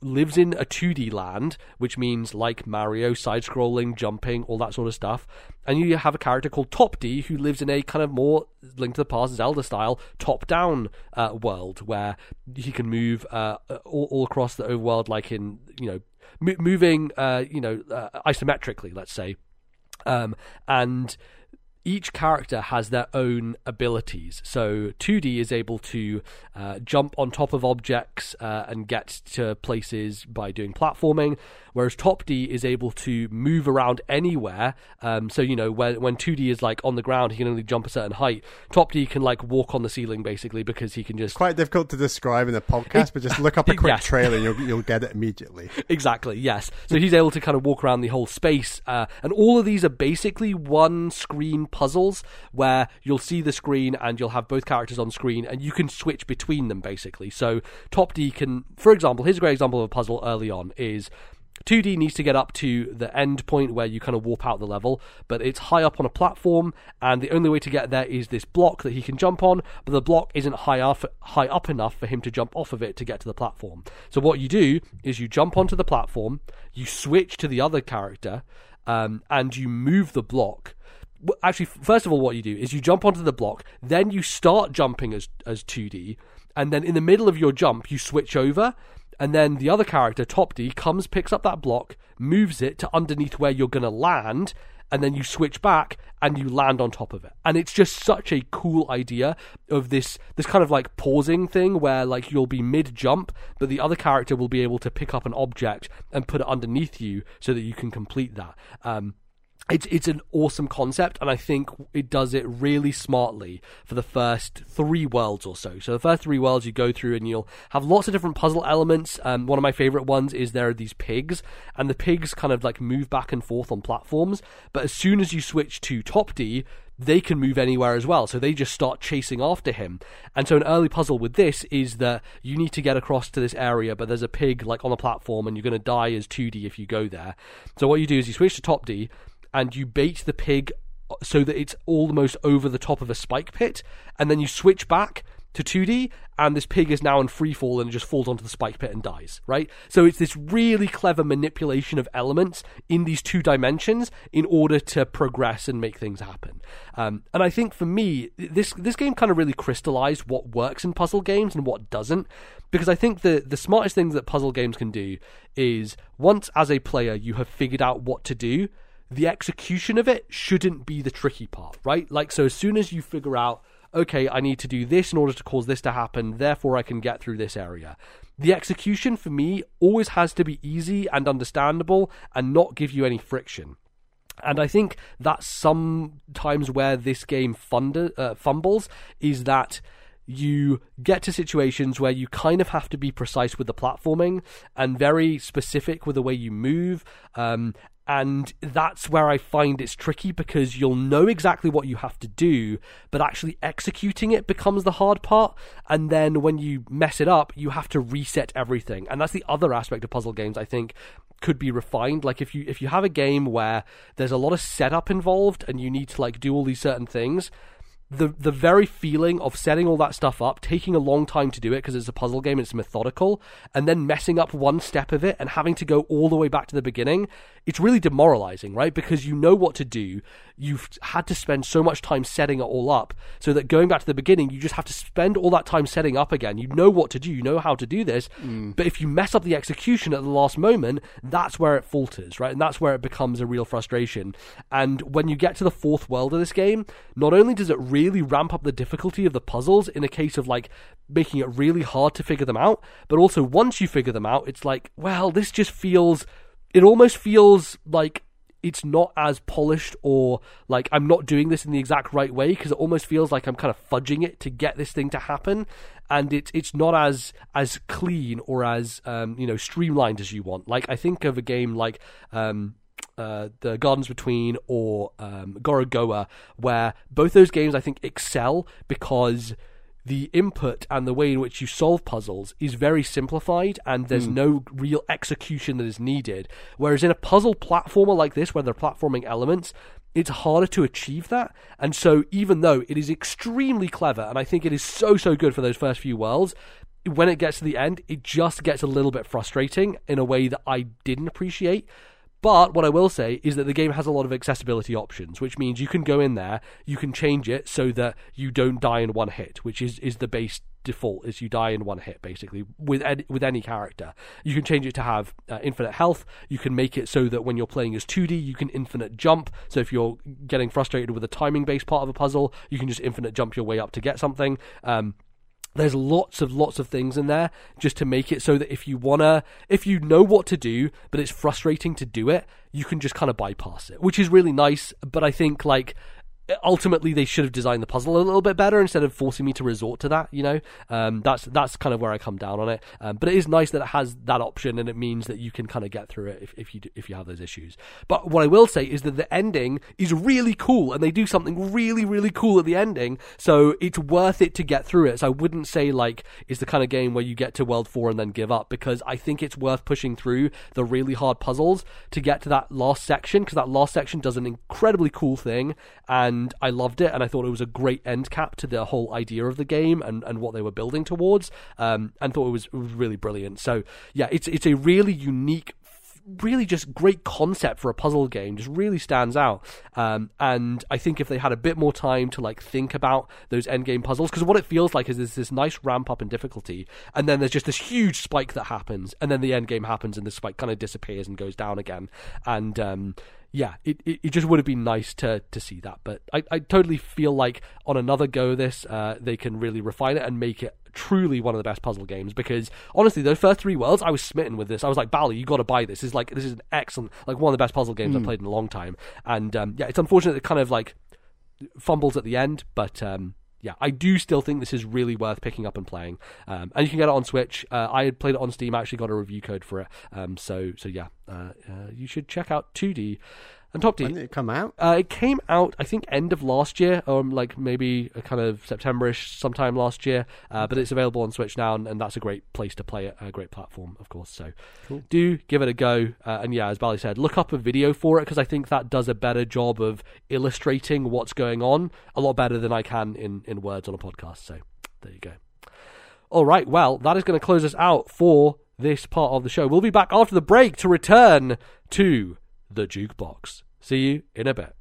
lives in a 2D land, which means like Mario, side scrolling, jumping, all that sort of stuff. And you have a character called Topdee who lives in a kind of more Link to the Past Zelda style top down uh, world where he can move uh, all, all across the overworld, like in, you know, mo- moving, uh, you know, uh, isometrically, let's say. Um, and each character has their own abilities. So Toodee is able to uh, jump on top of objects uh, and get to places by doing platforming, whereas Topdee is able to move around anywhere. Um, so you know when when Toodee is like on the ground, he can only jump a certain height. Topdee can like walk on the ceiling basically because he can just quite difficult to describe in a podcast, but just look up a (laughs) quick Yes. trailer and you'll, you'll get it immediately. (laughs) Exactly, yes. So he's able to kind of walk around the whole space. Uh, and all of these are basically one screen puzzles where you'll see the screen and you'll have both characters on screen and you can switch between them basically. So Topdee can, for example, here's a great example of a puzzle early on is Toodee needs to get up to the end point where you kind of warp out the level, but it's high up on a platform, and the only way to get there is this block that he can jump on, but the block isn't high up, high up enough for him to jump off of it to get to the platform. So what you do is you jump onto the platform, you switch to the other character, um, and you move the block. Actually, first of all, what you do is you jump onto the block, then you start jumping as as Toodee, and then in the middle of your jump, you switch over, and then the other character, Topdee, comes, picks up that block, moves it to underneath where you're going to land, and then you switch back and you land on top of it. And it's just such a cool idea of this this kind of like pausing thing where like you'll be mid jump, but the other character will be able to pick up an object and put it underneath you so that you can complete that. Um, it's it's an awesome concept, and I think it does it really smartly for the first three worlds or so. So the first three worlds you go through, and you'll have lots of different puzzle elements. Um, one of my favorite ones is there are these pigs, and the pigs kind of like move back and forth on platforms. But as soon as you switch to Topdee, they can move anywhere as well. So they just start chasing after him. And so an early puzzle with this is that you need to get across to this area, but there's a pig like on a platform, and you're going to die as Toodee if you go there. So what you do is you switch to Topdee and you bait the pig so that it's almost over the top of a spike pit, and then you switch back to Toodee, and this pig is now in free fall and just falls onto the spike pit and dies, right? So it's this really clever manipulation of elements in these two dimensions in order to progress and make things happen. Um, and I think for me, this this game kind of really crystallized what works in puzzle games and what doesn't, because I think the the smartest thing that puzzle games can do is once as a player you have figured out what to do the execution of it shouldn't be the tricky part, right? Like, so as soon as you figure out, okay, I need to do this in order to cause this to happen, therefore I can get through this area. The execution for me always has to be easy and understandable and not give you any friction. And I think that's sometimes where this game uh, fumbles is that you get to situations where you kind of have to be precise with the platforming and very specific with the way you move. Um, and that's where I find it's tricky because you'll know exactly what you have to do, but actually executing it becomes the hard part. And then when you mess it up, you have to reset everything. And that's the other aspect of puzzle games I think could be refined. Like if you if you have a game where there's a lot of setup involved and you need to like do all these certain things, the the very feeling of setting all that stuff up, taking a long time to do it because it's a puzzle game, it's methodical, and then messing up one step of it and having to go all the way back to the beginning, it's really demoralizing, right? Because you know what to do, you've had to spend so much time setting it all up, so that going back to the beginning, you just have to spend all that time setting up again. You know what to do, you know how to do this, mm. but if you mess up the execution at the last moment, that's where it falters, right? And that's where it becomes a real frustration. And when you get to the fourth world of this game, not only does it really really ramp up the difficulty of the puzzles in a case of like making it really hard to figure them out. But also, once you figure them out, it's like, well, this just feels. It almost feels like it's not as polished or like I'm not doing this in the exact right way because it almost feels like I'm kind of fudging it to get this thing to happen. And it's it's not as as clean or as um, you know streamlined as you want. Like I think of a game like um, uh, the Gardens Between or um, Gorogoa, where both those games I think excel because the input and the way in which you solve puzzles is very simplified and there's mm. no real execution that is needed. Whereas in a puzzle platformer like this, where there are platforming elements, it's harder to achieve that. And so, even though it is extremely clever, and I think it is so, so good for those first few worlds, when it gets to the end, it just gets a little bit frustrating in a way that I didn't appreciate. But what I will say is that the game has a lot of accessibility options, which means you can go in there, you can change it so that you don't die in one hit, which is, is the base default is you die in one hit basically with any, with any character. You can change it to have uh, infinite health. You can make it so that when you're playing as Toodee, you can infinite jump. So if you're getting frustrated with a timing based part of a puzzle, you can just infinite jump your way up to get something. Um, there's lots of lots of things in there just to make it so that if you wanna if you know what to do but it's frustrating to do it you can just kind of bypass it which is really nice but i think like ultimately they should have designed the puzzle a little bit better instead of forcing me to resort to that you know? Um, that's that's kind of where i come down on it. Um, but it is nice that it has that option and it means that you can kind of get through it if, if you do, if you have those issues. But what i will say is that the ending is really cool and they do something really really cool at the ending so it's worth it to get through it. So i wouldn't say like it's the kind of game where you get to world 4 and then give up because i think it's worth pushing through the really hard puzzles to get to that last section because that last section does an incredibly cool thing and and I loved it, and I thought it was a great end cap to the whole idea of the game and, and what they were building towards, um, and thought it was, it was really brilliant. So yeah, it's it's a really unique really just great concept for a puzzle game just really stands out um, and i think if they had a bit more time to like think about those end game puzzles because what it feels like is there's this nice ramp up in difficulty and then there's just this huge spike that happens and then the end game happens and the spike kind of disappears and goes down again and um, yeah, it, it, it, just would have been nice to to see that. But I, I totally feel like on another go, this uh, they can really refine it and make it truly one of the best puzzle games because honestly, those first three worlds, I was smitten with this. I was like, Bally, you got to buy this. This is like this is an excellent, like one of the best puzzle games mm. I've hmm. played in a long time. And um, yeah, it's unfortunate it kind of like fumbles at the end, but um, yeah, I do still think this is really worth picking up and playing. Um, and you can get it on Switch. Uh, I had played it on Steam. I actually got a review code for it. Um, so so yeah, uh, uh, you should check out Toodee. And Topdee. When did it come out? Uh, it came out, I think, end of last year, or like maybe a kind of Septemberish sometime last year. Uh, but it's available on Switch now, and, and, that's a great place to play it. A great platform, of course. So cool. do give it a go. Uh, and yeah, as Bally said, look up a video for it because I think that does a better job of illustrating what's going on a lot better than I can in, in words on a podcast. So there you go. All right, well, that is going to close us out for this part of the show. We'll be back after the break to return to the jukebox. See you in a bit.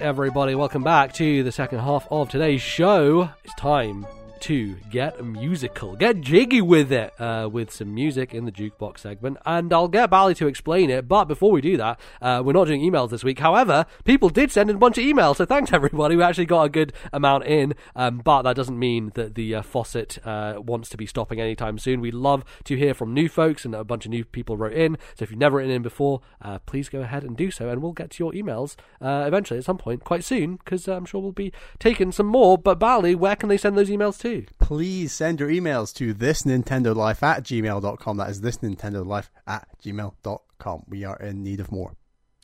Everybody, welcome back to the second half of today's show. It's time to get musical, get jiggy with it, uh, with some music in the jukebox segment, and I'll get Bally to explain it. But before we do that, uh, we're not doing emails this week. However, people did send in a bunch of emails, so thanks (laughs) everybody. We actually got a good amount in, um, but that doesn't mean that the uh, faucet uh, wants to be stopping anytime soon. We love to hear from new folks, and a bunch of new people wrote in. So if you've never written in before, uh, please go ahead and do so, and we'll get to your emails uh, eventually at some point, quite soon, because I'm sure we'll be taking some more. But Bally, where can they send those emails to? Please send your emails to this Nintendo Life at gmail.com. That is this Nintendo Life at gmail.com. We are in need of more.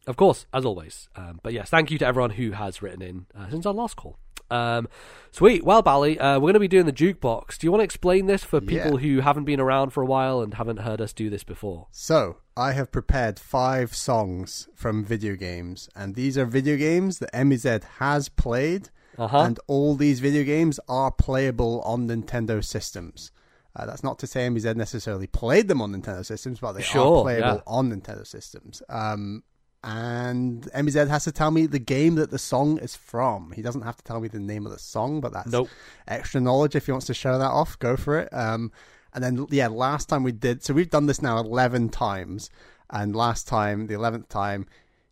Of course, as always. Um, but yes, thank you to everyone who has written in uh, since our last call. Um, sweet. Well, Bally, uh, we're going to be doing the jukebox. Do you want to explain this for people yeah. who haven't been around for a while and haven't heard us do this before? So, I have prepared five songs from video games, and these are video games that MBZ has played uh-huh. and all these video games are playable on Nintendo systems. Uh, that's not to say MBZ necessarily played them on Nintendo systems, but they sure, are playable yeah. on Nintendo systems. Um, and MBZ has to tell me the game that the song is from. He doesn't have to tell me the name of the song, but that's nope. extra knowledge. If he wants to show that off, go for it. Um, and then, yeah, last time we did, so we've done this now 11 times. And last time, the 11th time,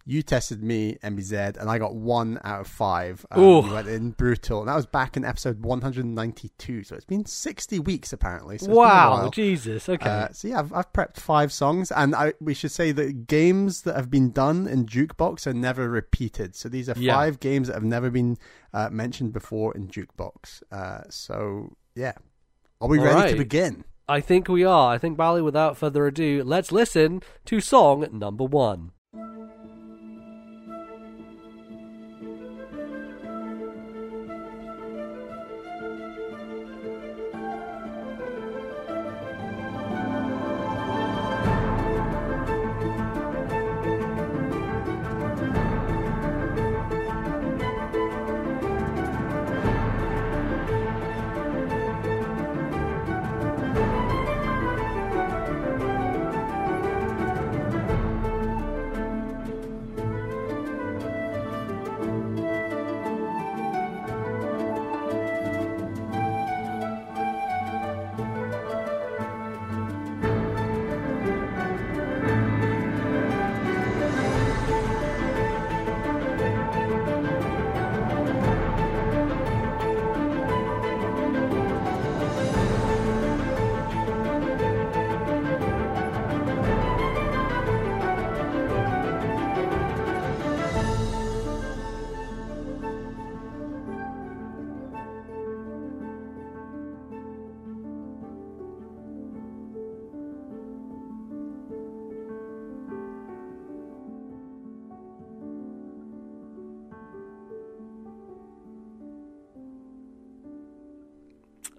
you tested me, MBZ, and I got one out of five. Um, Ooh. went in brutal. And that was back in episode 192. So it's been 60 weeks, apparently. So wow, Jesus. Okay. Uh, so yeah, I've, I've, prepped five songs. And I, we should say that games that have been done in Jukebox are never repeated. So these are yeah. five games that have never been uh, mentioned before in Jukebox. Uh, so yeah. Are we All ready right. to begin? I think we are. I think, Bally, without further ado, let's listen to song number one.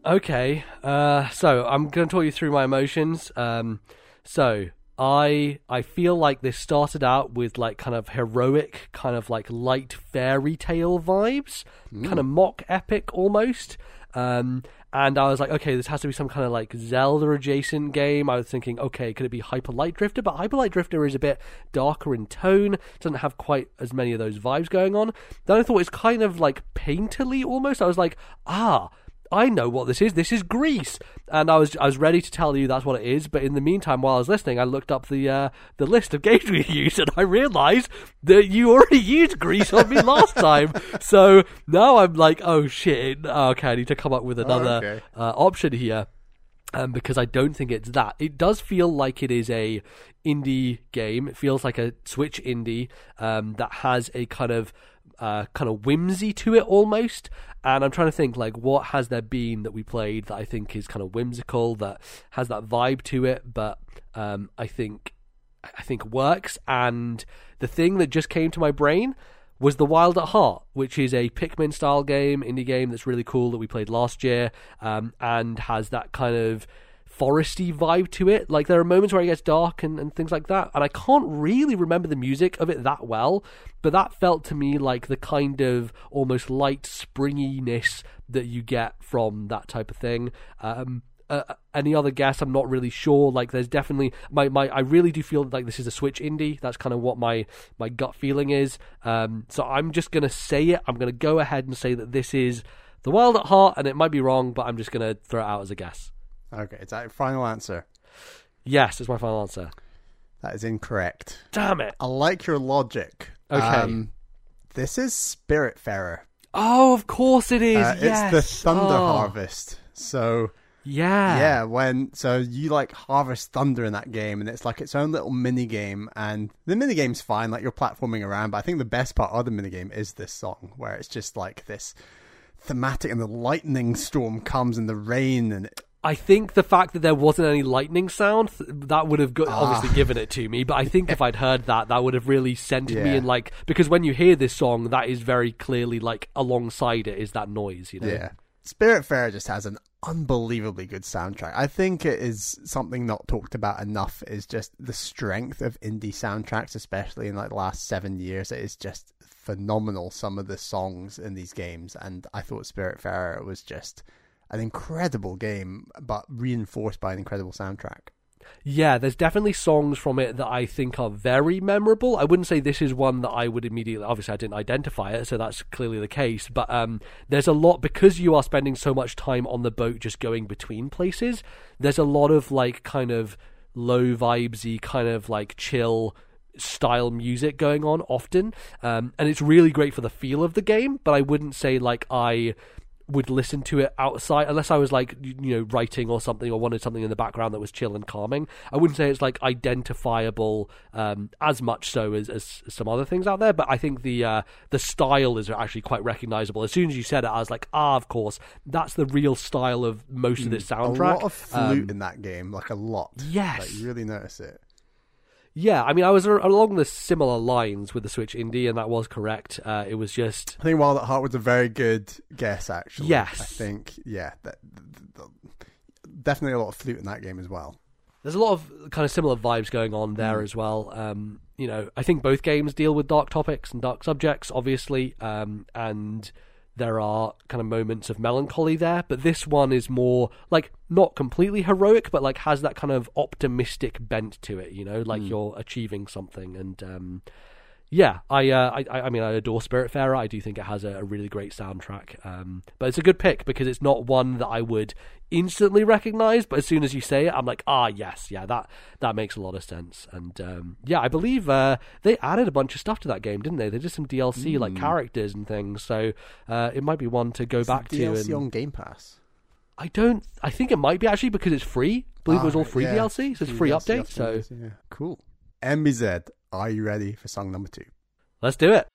Okay, uh, so I'm going to talk you through my emotions. Um, so I I feel like this started out with like kind of heroic, kind of like light fairy tale vibes, kind of mock epic almost. Um, and I was like, okay, this has to be some kind of like Zelda adjacent game. I was thinking, okay, could it be Hyper Light Drifter? But Hyper Light Drifter is a bit darker in tone, doesn't have quite as many of those vibes going on. Then I thought it's kind of like painterly almost. I was like, ah, I know what this is. This is Gris, and I was I was ready to tell you that's what it is. But in the meantime, while I was listening, I looked up the uh, the list of (laughs) games we used, and I realised that you already (laughs) used Gris on me last time. So now I'm like, oh shit! Okay, I need to come up with another okay. uh, option here. Um, because I don't think it's that. It does feel like it is a indie game. It feels like a Switch indie um, that has a kind of uh, kind of whimsy to it almost. And I'm trying to think like what has there been that we played that I think is kind of whimsical that has that vibe to it, but um, I think I think works. And the thing that just came to my brain was The Wild at Heart, which is a Pikmin style game, indie game that's really cool that we played last year, um, and has that kind of foresty vibe to it. Like there are moments where it gets dark and, and things like that, and I can't really remember the music of it that well, but that felt to me like the kind of almost light springiness that you get from that type of thing. Um, uh, any other guess? I'm not really sure. Like, there's definitely my, my I really do feel like this is a Switch indie. That's kind of what my my gut feeling is. Um, so I'm just gonna say it. I'm gonna go ahead and say that this is the Wild at Heart, and it might be wrong, but I'm just gonna throw it out as a guess. Okay, is that your final answer? Yes, is my final answer. That is incorrect. Damn it. I like your logic. Okay. Um, this is Spiritfarer. Oh, of course it is. Uh, yes. It's the Thunder Oh, Harvest. So Yeah. yeah, when so you like harvest thunder in that game, and it's like its own little mini game. And the mini game's fine, like you're platforming around. But I think the best part of the mini game is this song, where it's just like this thematic, and the lightning storm comes, and the rain, and it, I think the fact that there wasn't any lightning sound that would have got, Ah. obviously given it to me. But I think if I'd heard that, that would have really centered me Yeah. in like because when you hear this song, that is very clearly like alongside it is that noise. You know. Yeah. Spiritfarer just has an unbelievably good soundtrack. I think it is something not talked about enough is just the strength of indie soundtracks, especially in like the last seven years. It is just phenomenal some of the songs in these games and I thought Spiritfarer was just an incredible game, but reinforced by an incredible soundtrack. Yeah, there's definitely songs from it that I think are very memorable. I wouldn't say this is one that I would immediately. Obviously, I didn't identify it, so that's clearly the case. But um, there's a lot because you are spending so much time on the boat, just going between places. There's a lot of like kind of low vibesy, kind of like chill style music going on often, um, and it's really great for the feel of the game. But I wouldn't say like I would listen to it outside unless I was like you know writing or something or wanted something in the background that was chill and calming. I wouldn't say it's like identifiable um, as much so as, as some other things out there, but I think the uh, the style is actually quite recognizable. As soon as you said it, I was like, ah, of course, that's the real style of most of this soundtrack. A lot of flute Um, in that game, like a lot. Yes. Like you really notice it. Yeah, I mean, I was along the similar lines with the Switch Indie, and that was correct. Uh, it was just I think Wild at Heart was a very good guess, actually. Yes. I think, yeah, that, th- th- definitely a lot of flute in that game as well. there's a lot of kind of similar vibes going on there as well. Um, you know, I think both games deal with dark topics and dark subjects, obviously, um, and there are kind of moments of melancholy there. But this one is more like not completely heroic, but like has that kind of optimistic bent to it. You know, like you're achieving something, and um, yeah, I, uh, I, I mean, I adore Spiritfarer. I do think it has a, a really great soundtrack. Um, but it's a good pick because it's not one that I would instantly recognize. But as soon as you say it, I'm like, ah, yes, yeah, that that makes a lot of sense. And um, yeah, I believe uh, they added a bunch of stuff to that game, didn't they? They did some DLC, like characters and things. So uh, it might be one to go back to. DLC And on Game Pass. I don't. I think it might be actually because it's free. I believe it was all Ah, free yeah. DLC, so it's free DLC update. So yeah. cool. MBZ, are you ready for song number two? let's do it.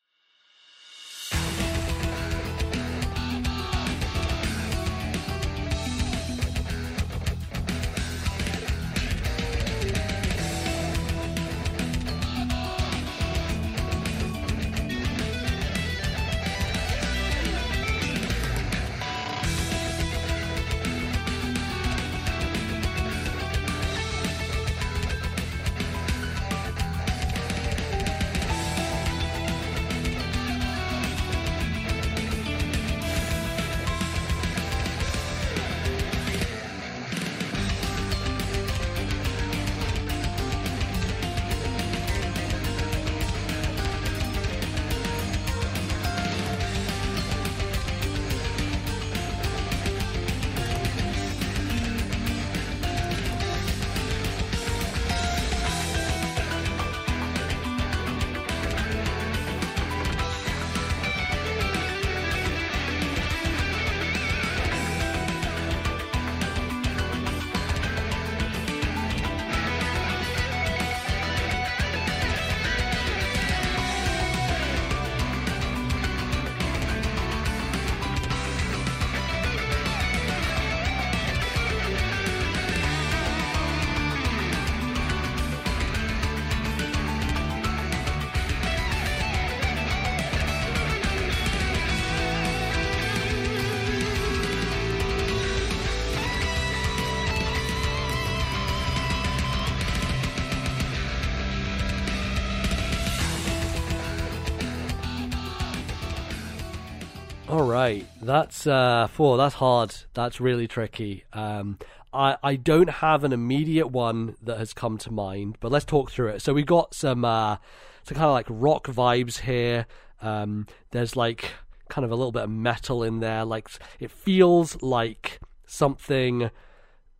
Right, that's uh, four. That's hard. That's really tricky. Um, I I don't have an immediate one that has come to mind, but let's talk through it. So we got some uh, some kind of like rock vibes here. Um, there's like kind of a little bit of metal in there. Like it feels like something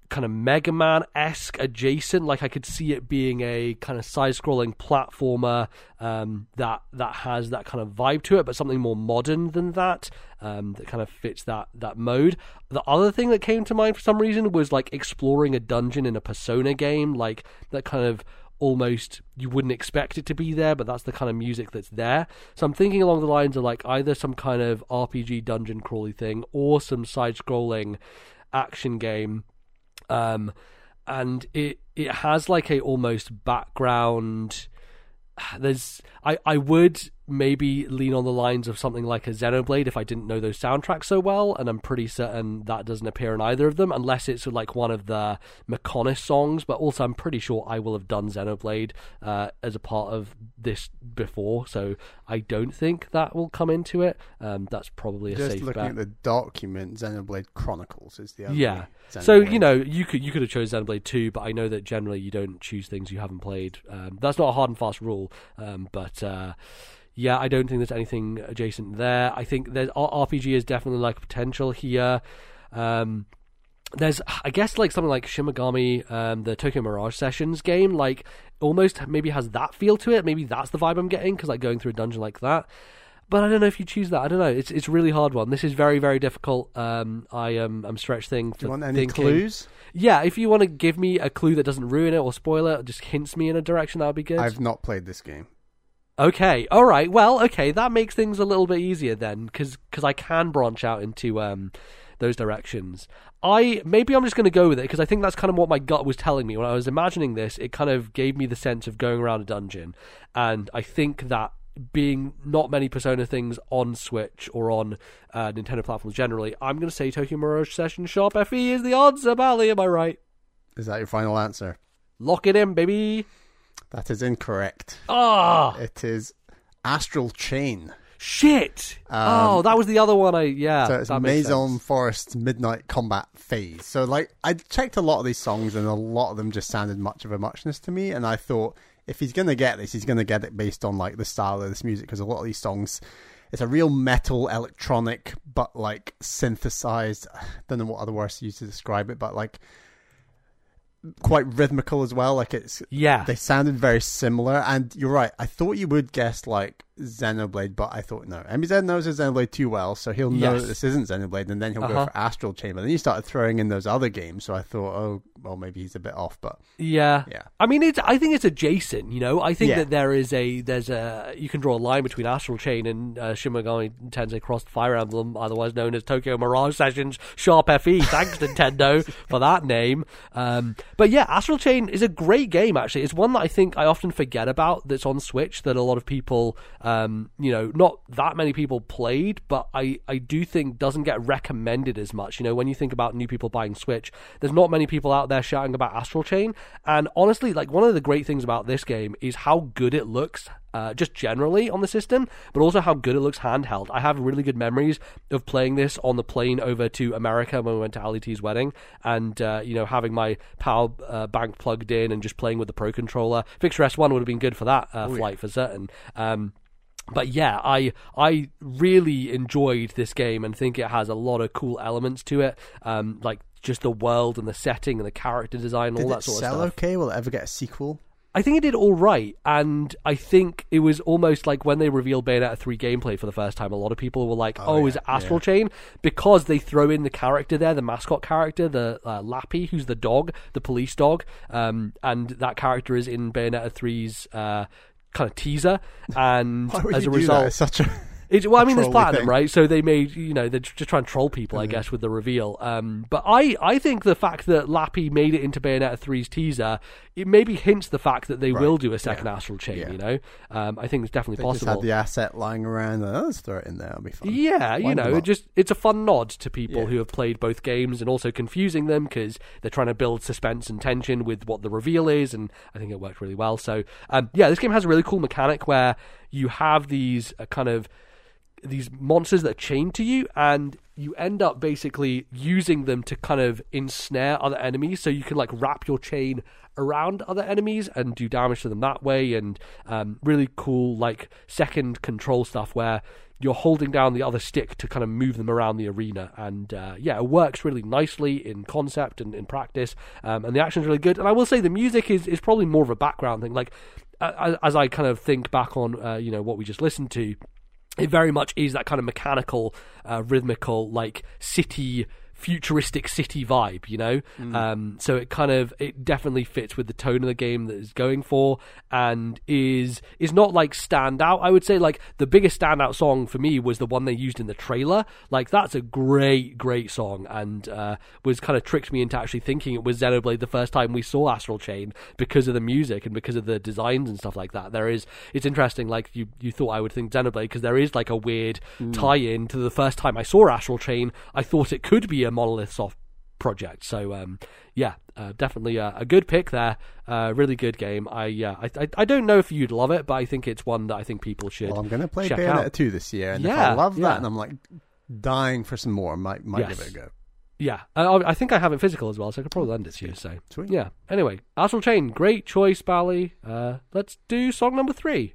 kind of Mega Man esque adjacent. Like I could see it being a kind of side scrolling platformer um, that that has that kind of vibe to it, but something more modern than that. Um, that kind of fits that that mode. The other thing that came to mind for some reason was like exploring a dungeon in a Persona game, like that kind of almost you wouldn't expect it to be there, but that's the kind of music that's there. So I'm thinking along the lines of like either some kind of RPG dungeon crawly thing or some side scrolling action game um, and it it has like a almost background. There's I I would maybe lean on the lines of something like a Xenoblade if I didn't know those soundtracks so well, and I'm pretty certain that doesn't appear in either of them unless it's like one of the Mechonis songs. But also, I'm pretty sure I will have done Xenoblade uh, as a part of this before, so I don't think that will come into it. Um, that's probably a Just safe looking bet. at the document, Xenoblade Chronicles is the other Yeah. So you know, you could you could have chosen Xenoblade 2, but I know that generally you don't choose things you haven't played. Um, that's not a hard and fast rule, um, but uh, yeah, I don't think there's anything adjacent there. I think there's RPG is definitely like potential here. Um, there's I guess like something like Shin Megami, um, the Tokyo Mirage Sessions game, like almost maybe has that feel to it. Maybe that's the vibe I'm getting because like going through a dungeon like that. But I don't know if you choose that. I don't know. It's it's a really hard one. This is very very difficult. Um, I am I'm stretched thing. Do you want any clues? Yeah, if you want to give me a clue that doesn't ruin it or spoil it, just hints me in a direction, that would be good. I've not played this game. Okay, all right. Well, okay, that makes things a little bit easier then, because I can branch out into um, those directions. I maybe I'm just going to go with it because I think that's kind of what my gut was telling me when I was imagining this. It kind of gave me the sense of going around a dungeon, and I think that being not many Persona things on Switch or on uh, Nintendo platforms generally, I'm going to say Tokyo Mirage Session Sharp FE is the answer, Bally. Am I right? Is that your final answer? Lock it in, baby. That is incorrect. Ah, It is Astral Chain. shit. oh, that was the other one. I yeah. Um, So it's Maison. Forest Midnight Combat Phase. So like I checked a lot of these songs and a lot of them just sounded much of a muchness to me and I thought if he's going to get this he's going to get it based on like the style of this music because a lot of these songs it's a real metal electronic but like synthesized I (sighs) don't know what other words to use to describe it but like quite rhythmical as well like it's Yeah. they sounded very similar, and you're right. I thought you would guess like Xenoblade, but I thought no. MBZ knows his Xenoblade too well, so he'll know Yes. that this isn't Xenoblade, and then he'll Uh-huh. go for Astral Chain. But then you started throwing in those other games, so I thought, oh, well, maybe he's a bit off. But Yeah. Yeah. I mean, it's. I think it's adjacent. You know, I think Yeah. that there is a there's a you can draw a line between Astral Chain and uh, Shin Megami Tensei Crossed Fire Emblem, otherwise known as Tokyo Mirage Sessions Sharp FE. Thanks (laughs) Nintendo for that name. Um, but yeah, Astral Chain is a great game. Actually, it's one that I think I often forget about. That's on Switch. That a lot of people, um, you know, not that many people played, but I I do think doesn't get recommended as much. You know, when you think about new people buying Switch, there's not many people out there shouting about Astral Chain. And honestly, like one of the great things about this game is how good it looks. Uh, just generally on the system, but also how good it looks handheld. I have really good memories of playing this on the plane over to America when we went to Ali T's wedding, and uh, you know having my power uh, bank plugged in and just playing with the Pro controller. Victor S1 would have been good for that uh, flight for certain. Um, but yeah, I I really enjoyed this game and think it has a lot of cool elements to it, um, like just the world and the setting and the character design did all that sort of stuff. okay? Will it ever get a sequel? I think it did all right, and I think it was almost like when they revealed Bayonetta 3 gameplay for the first time, a lot of people were like, oh, is yeah, it Astral Chain? Because they throw in the character there, the mascot character, the uh, Lappy, who's the dog, the police dog, um, and that character is in Bayonetta 3's uh, kind of teaser, and (laughs) as a result... such a (laughs) well, I mean, there's platinum, thing. right? So they made, you know, they're just trying to troll people, I guess, with the reveal. Um, but I, I think the fact that Lappy made it into Bayonetta 3's teaser, it maybe hints the fact that they will do a second Astral Chain. Yeah. You know, um, I think it's definitely they just possible. had the asset lying around. Oh, let's throw it in there. It'll be fun. Yeah, you Wind them know, it just it's a fun nod to people Yeah. who have played both games and also confusing them because they're trying to build suspense and tension with what the reveal is, and I think it worked really well. So, um, yeah, this game has a really cool mechanic where you have these uh, kind of these monsters that are chained to you, and you end up basically using them to kind of ensnare other enemies. So you can like wrap your chain around other enemies and do damage to them that way. And um, really cool like second control stuff where you're holding down the other stick to kind of move them around the arena. And uh, yeah, it works really nicely in concept and in practice. Um, and the action's really good. And I will say the music is, is probably more of a background thing. Like, as I kind of think back on, uh, you know, what we just listened to, it very much is that kind of mechanical, uh, rhythmical, like city futuristic city vibe, you know. Mm. Um, so it kind of it definitely fits with the tone of the game that is going for, and is is not like standout. I would say like the biggest standout song for me was the one they used in the trailer. Like that's a great great song, and uh, was kind of tricked me into actually thinking it was Xenoblade the first time we saw Astral Chain because of the music and because of the designs and stuff like that. There is it's interesting. Like you you thought I would think Xenoblade because there is like a weird mm. tie-in to the first time I saw Astral Chain. I thought it could be a Monolith Soft project. So um, yeah, uh, definitely a, a, good pick there. Uh, really good game. I yeah, I, I, I don't know if you'd love it, but I think it's one that I think people should. Well, I'm going to play Bayonetta out. 2 this year, and yeah, if I love yeah. that, and I'm like dying for some more, might might yes. give it a go. Yeah, I, I, think I have it physical as well, so I could probably lend it to you. So Sweet. yeah. Anyway, Astral Chain, great choice, Bally. Uh, let's do song number three.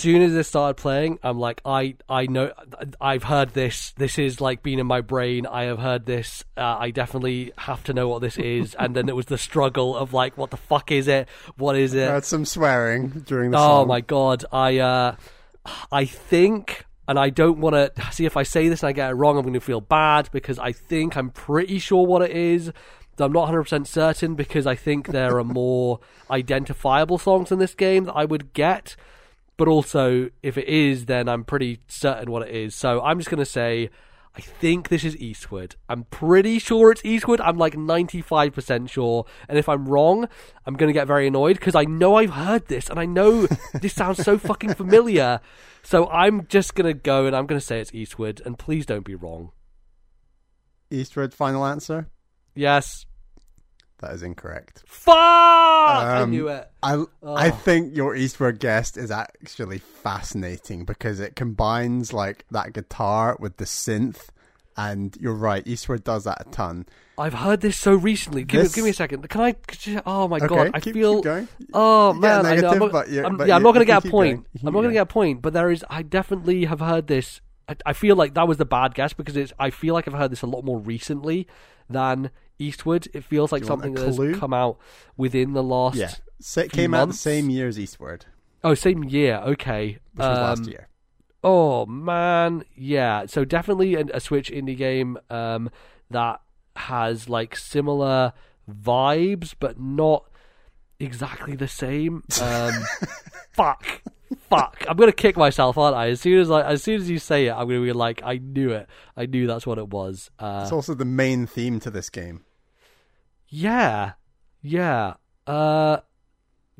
Soon as it started playing, I'm like, I, I know, I've heard this. This is like been in my brain. I have heard this. Uh, I definitely have to know what this is. (laughs) and then it was the struggle of like, what the fuck is it? What is it? I heard some swearing during the oh song. my god, I, uh, I think. And I don't want to see if I say this and I get it wrong, I'm going to feel bad because I think I'm pretty sure what it is. I'm not 100% certain because I think there are (laughs) more identifiable songs in this game that I would get but also if it is, then I'm pretty certain what it is. So I'm just going to say, I think this is Eastward. I'm pretty sure it's Eastward. I'm like 95% sure. And if I'm wrong, I'm going to get very annoyed because I know I've heard this and I know (laughs) this sounds so fucking familiar. So I'm just going to go and I'm going to say it's Eastward. And please don't be wrong. Eastward, final answer? Yes. That is incorrect. Fuck! I um, knew it. I Oh. I think your Eastward guest is actually fascinating because it combines like that guitar with the synth, and you're right. Eastward does that a ton. I've heard this so recently. Give, This- me, give me a second. Can I? Oh my Okay, god! I keep- feel. keep going. Oh You man, a I know. I'm not, but you- I'm, but yeah, I'm not (laughs) going to get a point. I'm not going to get a point. But there is. I definitely have heard this. I, I feel like that was the bad guess because it's. I feel like I've heard this a lot more recently than Eastward. It feels like Do you want a something that has come out within the last. Yeah, Sa- few came out the same year as Eastward, Oh, same year. Okay. which was last Um, year. Oh man, yeah. So definitely a, a Switch indie game um, that has like similar vibes, but not exactly the same. Um, (laughs) fuck, fuck. I'm gonna kick myself, aren't I? As soon as I, as soon as you say it, I'm gonna be like, I knew it. I knew that's what it was. Uh, It's also the main theme to this game. Yeah, yeah. Uh,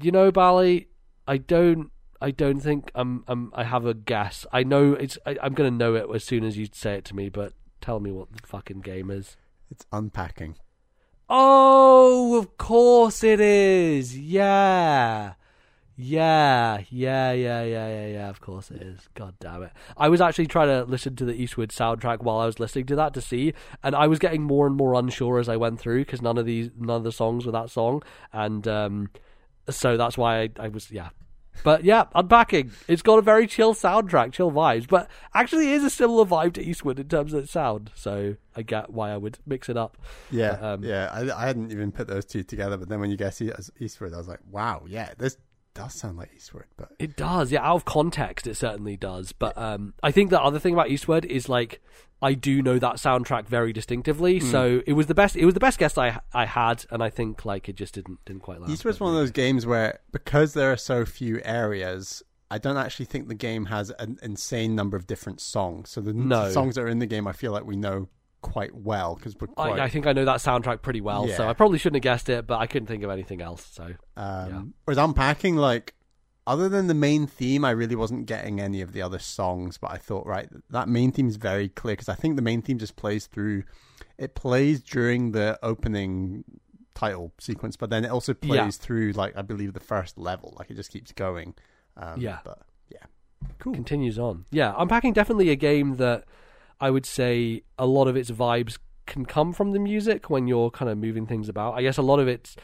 you know, Bally, I don't. I don't think I'm. I'm. I have a guess. I know it's. I, I'm gonna know it as soon as you say it to me. But tell me what the fucking game is. It's unpacking. Oh, of course it is. Yeah. Yeah, yeah, yeah, yeah, yeah, yeah. Of course it is. God damn it! I was actually trying to listen to the Eastward soundtrack while I was listening to that to see, and I was getting more and more unsure as I went through because none of these, none of the songs were that song, and um, so that's why I, I was yeah. But yeah, unpacking. It's got a very chill soundtrack, chill vibes, but actually it is a similar vibe to Eastward in terms of its sound. So I get why I would mix it up. Yeah, But, um, yeah. I, I hadn't even put those two together, but then when you guess as Eastward, I was like, wow, yeah, this does sound like Eastward. But It does, yeah. Out of context, it certainly does. But um, I think the other thing about Eastward is like I do know that soundtrack very distinctively. Hmm. So it was the best. It was the best guess I I had, and I think like it just didn't didn't quite last. Eastward's one of those games where because there are so few areas. I don't actually think the game has an insane number of different songs. So the No. songs that are in the game, I feel like we know quite well because we're quite. I, I think I know that soundtrack pretty well, so I probably shouldn't have guessed it, but I couldn't think of anything else. So Um, Yeah. Whereas unpacking, like, other than the main theme, I really wasn't getting any of the other songs. But I thought, right, that main theme is very clear because I think the main theme just plays through. It plays during the opening title sequence, but then it also plays Yeah. through, like, I believe the first level. Like, it just keeps going. Um, Yeah. But yeah, cool. continues on. Yeah, Unpacking definitely a game that I would say a lot of its vibes can come from the music when you're kind of moving things about. I guess a lot of its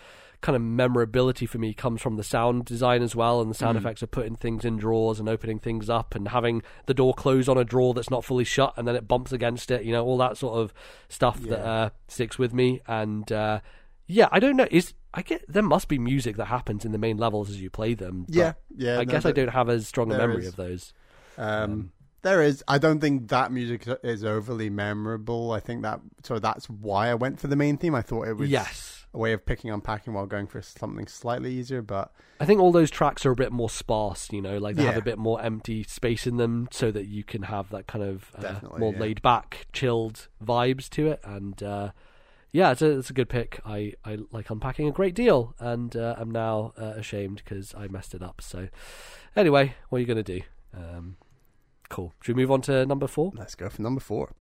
kind of memorability for me comes from the sound design as well and the sound effects of putting things in drawers and opening things up and having the door close on a drawer that's not fully shut and then it bumps against it, you know, all that sort of stuff that uh, sticks with me and uh, yeah, I don't know. Is I get there must be music that happens in the main levels as you play them. Yeah, yeah. I no, guess I don't have as strong a memory is. of those. Um, there is. I don't think that music is overly memorable. I think that so that's why I went for the main theme. I thought it was Yes. a way of picking unpacking while going for something slightly easier. But I think all those tracks are a bit more sparse, you know, like they have a bit more empty space in them so that you can have that kind of uh, more yeah. laid back, chilled vibes to it. And uh, yeah, it's a, it's a good pick. I, I like unpacking a great deal and uh, I'm now uh, ashamed because I messed it up. So anyway, what are you going to do? Um, cool. Should we move on to number four? let's go for number four.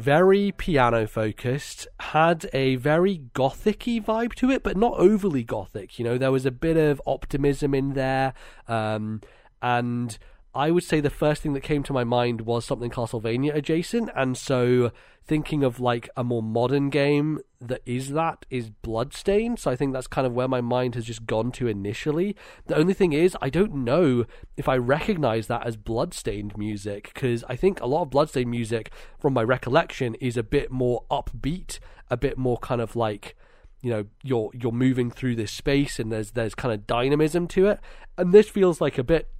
Very piano focused, had a very gothicy vibe to it, but not overly gothic. You know, there was a bit of optimism in there, um, and I would say the first thing that came to my mind was something Castlevania adjacent, and so thinking of like a more modern game that is that is Bloodstained. So I think that's kind of where my mind has just gone to initially. The only thing is, I don't know if I recognize that as Bloodstained music because I think a lot of Bloodstained music, from my recollection, is a bit more upbeat, a bit more kind of like you know you're you're moving through this space and there's there's kind of dynamism to it and this feels like a bit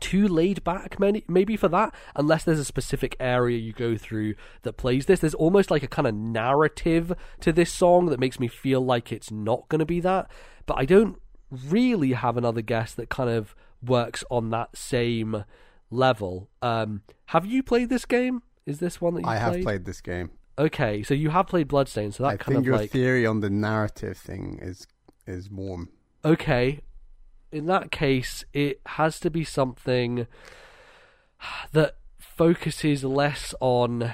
too laid back maybe for that unless there's a specific area you go through that plays this. There's almost like a kind of narrative to this song that makes me feel like it's not going to be that but i don't really have another guess that kind of works on that same level. Um, have you played this game? Is this one that you i played? have played? this game. Okay so you have played bloodstained so that I kind think of your like theory on the narrative thing is is warm. Okay in that case, it has to be something that focuses less on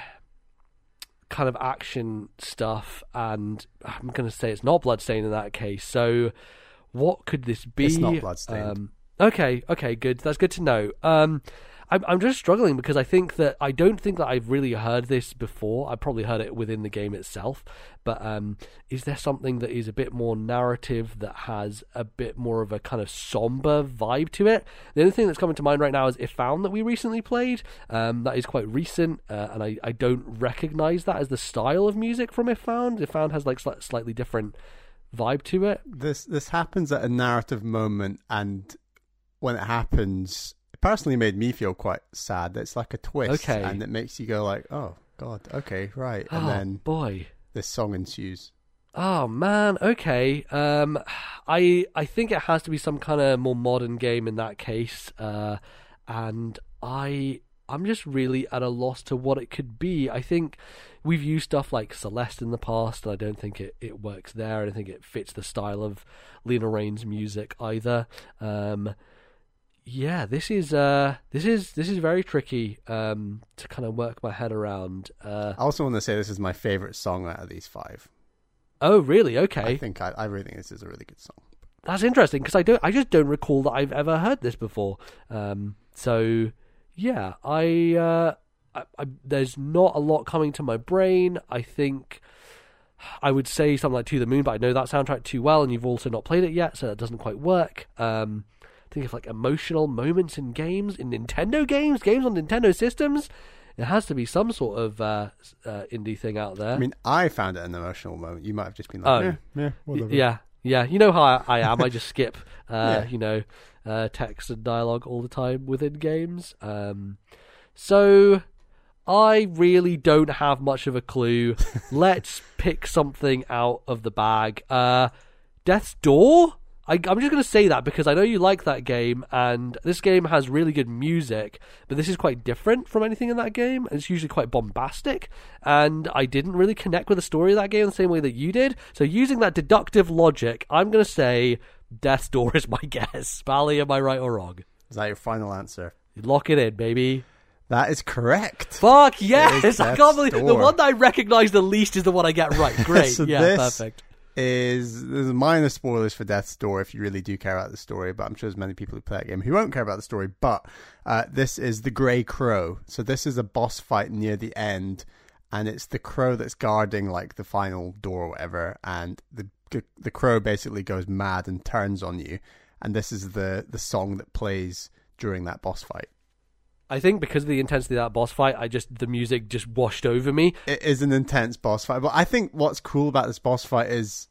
kind of action stuff, and I'm going to say it's not Bloodstained in that case. So, what could this be? It's not Bloodstained. Um, okay, okay, good. That's good to know. Um, I'm, I'm just struggling because I think that I don't think that I've really heard this before. I probably heard it within the game itself, but um, is there something that is a bit more narrative that has a bit more of a kind of somber vibe to it? The only thing that's coming to mind right now is If Found that we recently played. Um, that is quite recent, uh, and I, I don't recognize that as the style of music from If Found. If Found has like sli- slightly different vibe to it. This this happens at a narrative moment, and when it happens, personally made me feel quite sad. It's like a twist, Okay. and it makes you go like, "Oh God, okay, right," and oh then boy. this song ensues. Oh man, okay. Um, I I think it has to be some kind of more modern game in that case, uh, and I I'm just really at a loss to what it could be. I think we've used stuff like Celeste in the past, and I don't think it, it works there. I don't think it fits the style of Lena Raine's music either. Um, yeah, this is uh, this is this is very tricky um, to kind of work my head around. Uh, I also want to say this is my favorite song out of these five. oh, really? Okay. I think I, I really think this is a really good song. that's interesting because I don't, I just don't recall that I've ever heard this before. Um, so yeah, I, uh, I, I, there's not a lot coming to my brain. I think I would say something like "To the Moon," but I know that soundtrack too well, and you've also not played it yet, so that doesn't quite work. Um, think of like emotional moments in games, in Nintendo games, games on Nintendo systems. It has to be some sort of uh, uh, indie thing out there. I mean, I found it an emotional moment. You might have just been like, Oh. yeah, yeah, whatever. Yeah, yeah. You know how I, I am. I just (laughs) skip, uh, Yeah. you know, uh, text and dialogue all the time within games. Um, so I really don't have much of a clue. (laughs) Let's pick something out of the bag. Uh, Death's Door. I, I'm just going to say that because I know you like that game, and this game has really good music, but this is quite different from anything in that game. and It's usually quite bombastic, and I didn't really connect with the story of that game the same way that you did. So, using that deductive logic, I'm going to say Death's Door (laughs) is my guess. Bally, am I right or wrong? Is that your final answer? Lock it in, baby. That is correct. Fuck yes! I can't believe the one that I recognize the least is the one I get right. (laughs) Great, So yeah, this- perfect. Is there's minor spoilers for Death's Door if you really do care about the story, but I'm sure there's many people who play that game who won't care about the story. But uh, this is the Grey Crow. So this is a boss fight near the end, and it's the crow that's guarding like the final door or whatever, and the the crow basically goes mad and turns on you, and this is the the song that plays during that boss fight. I think because of the intensity of that boss fight, I just the music just washed over me. it is an intense boss fight. But I think what's cool about this boss fight is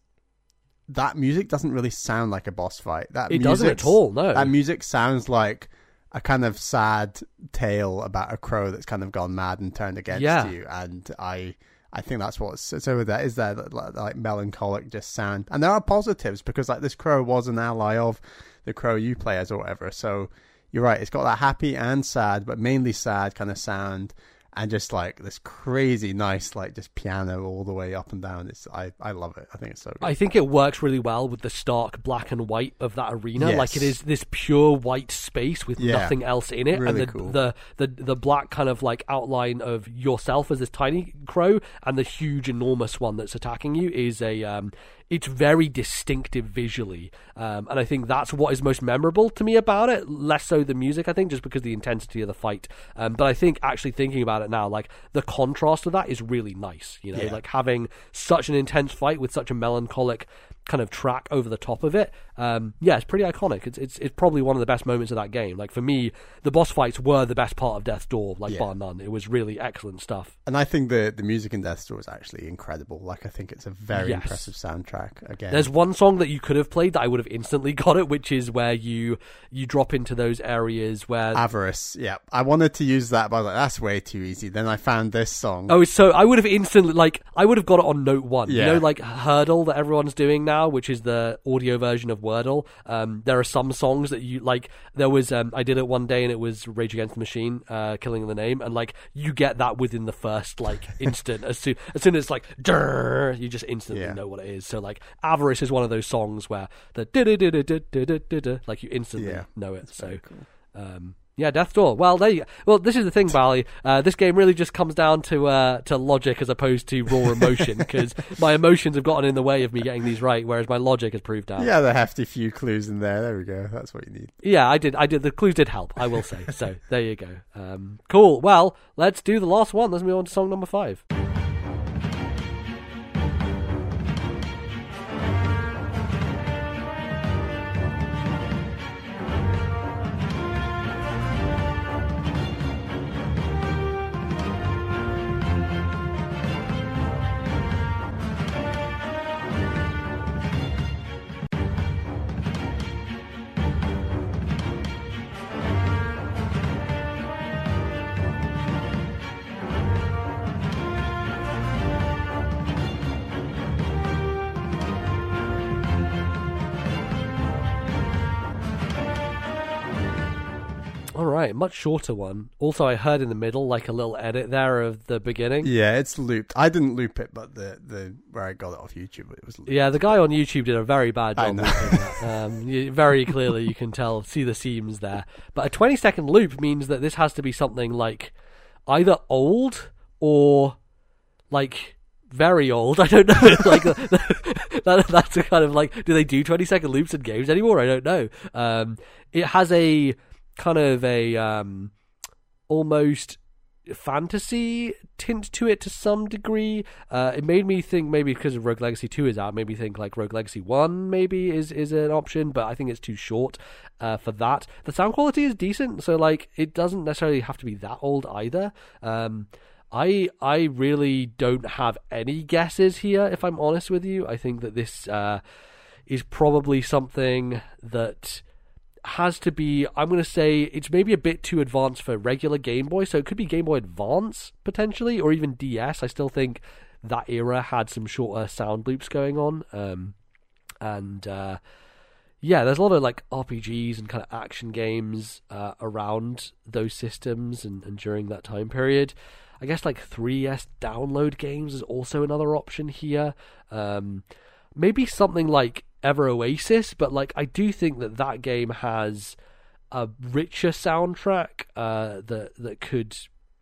that music doesn't really sound like a boss fight. That It doesn't at all. No, That music sounds like a kind of sad tale about a crow that's kind of gone mad and turned against Yeah. you. And I, I think that's what's so with that is there like, like melancholic just sound. And there are positives because like this crow was an ally of the crow you play as or whatever. So you're right. It's got that happy and sad, but mainly sad kind of sound. and just like this crazy nice like just piano all the way up and down. It's I I love it. I think it's so good. I think it works really well with the stark black and white of that arena. Yes. Like it is this pure white space with Yeah. nothing else in it, Really and the, cool. the the the black kind of like outline of yourself as this tiny crow, and the huge enormous one that's attacking you is a um, it's very distinctive visually, um, and I think that's what is most memorable to me about it. Less so the music, I think, just because the intensity of the fight. Um, but I think actually thinking about it now, like the contrast of that is really nice. You know, Yeah. like having such an intense fight with such a melancholic kind of track over the top of it. Um, yeah, it's pretty iconic. It's, it's it's probably one of the best moments of that game. Like for me, the boss fights were the best part of Death's Door, like Yeah. bar none. It was really excellent stuff. And I think the the music in Death's Door is actually incredible. Like I think it's a very Yes. impressive soundtrack. Again, There's one song that you could have played that I would have instantly (laughs) got it, which is where you you drop into those areas where Avarice. Yeah, I wanted to use that, but I was like, that's way too easy. Then I found this song. Oh, so I would have instantly like I would have got it on note one. Yeah. You know, like Heardle that everyone's doing now, now, which is the audio version of Wordle. Um, there are some songs that you like. There was um, I did it one day and it was Rage Against the Machine, uh, Killing the Name, and like you get that within the first like (laughs) instant. as soon as soon as it's like you just instantly yeah. know what it is. So like Avarice is one of those songs where the like you instantly yeah. know it. That's so. Cool. Um, yeah, Death's Door. Well, there you go. Well, this is the thing, Bally. Uh, this game really just comes down to uh, to logic as opposed to raw (laughs) emotion because my emotions have gotten in the way of me getting these right, whereas my logic has proved out. Yeah, the hefty few clues in there. There we go. That's what you need. Yeah, I did. I did. The clues did help. I will say. so there you go. Um, cool. Well, let's do the last one. Let's move on to song number five. Right, much shorter one. Also, I heard in the middle like a little edit there of the beginning. Yeah, it's looped. I didn't loop it, but the the where I got it off YouTube, it was looped. Yeah, the guy on YouTube did a very bad I job. know. Um, (laughs) you, very clearly, you can tell, see the seams there. But a 20 second loop means that this has to be something like either old or like very old. (laughs) I don't know. (laughs) like that, that's a kind of like, do they do 20 second loops in games anymore? I don't know. Um, it has a kind of a um, almost fantasy tint to it to some degree. Uh, it made me think maybe because of Rogue Legacy 2 is out, maybe think like Rogue Legacy 1 maybe is, is an option, but I think it's too short uh, for that. The sound quality is decent, so like it doesn't necessarily have to be that old either. Um, I I really don't have any guesses here, if I'm honest with you. I think that this uh, is probably something that has to be I'm going to say it's maybe a bit too advanced for regular Game Boy, so it could be Game Boy Advance potentially, or even DS. I still think that era had some shorter sound loops going on, um, and uh, yeah, there's a lot of like RPGs and kind of action games uh, around those systems and, and during that time period. I guess like 3DS download games is also another option here. Um, maybe something like Ever Oasis, but like I do think that that game has a richer soundtrack uh, that that could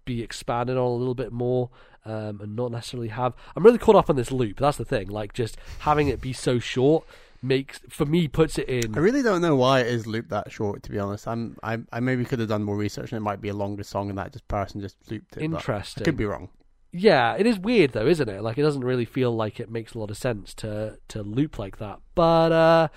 be expanded on a little bit more um, and not necessarily have. I'm really caught up on this loop. That's the thing. Like just having it be so short makes for me puts it in. I really don't know why it is looped that short. To be honest, I'm I, I maybe could have done more research and it might be a longer song and that just person just looped it. Interesting. I could be wrong. Yeah, it is weird though, isn't it? Like it doesn't really feel like it makes a lot of sense to to loop like that. But uh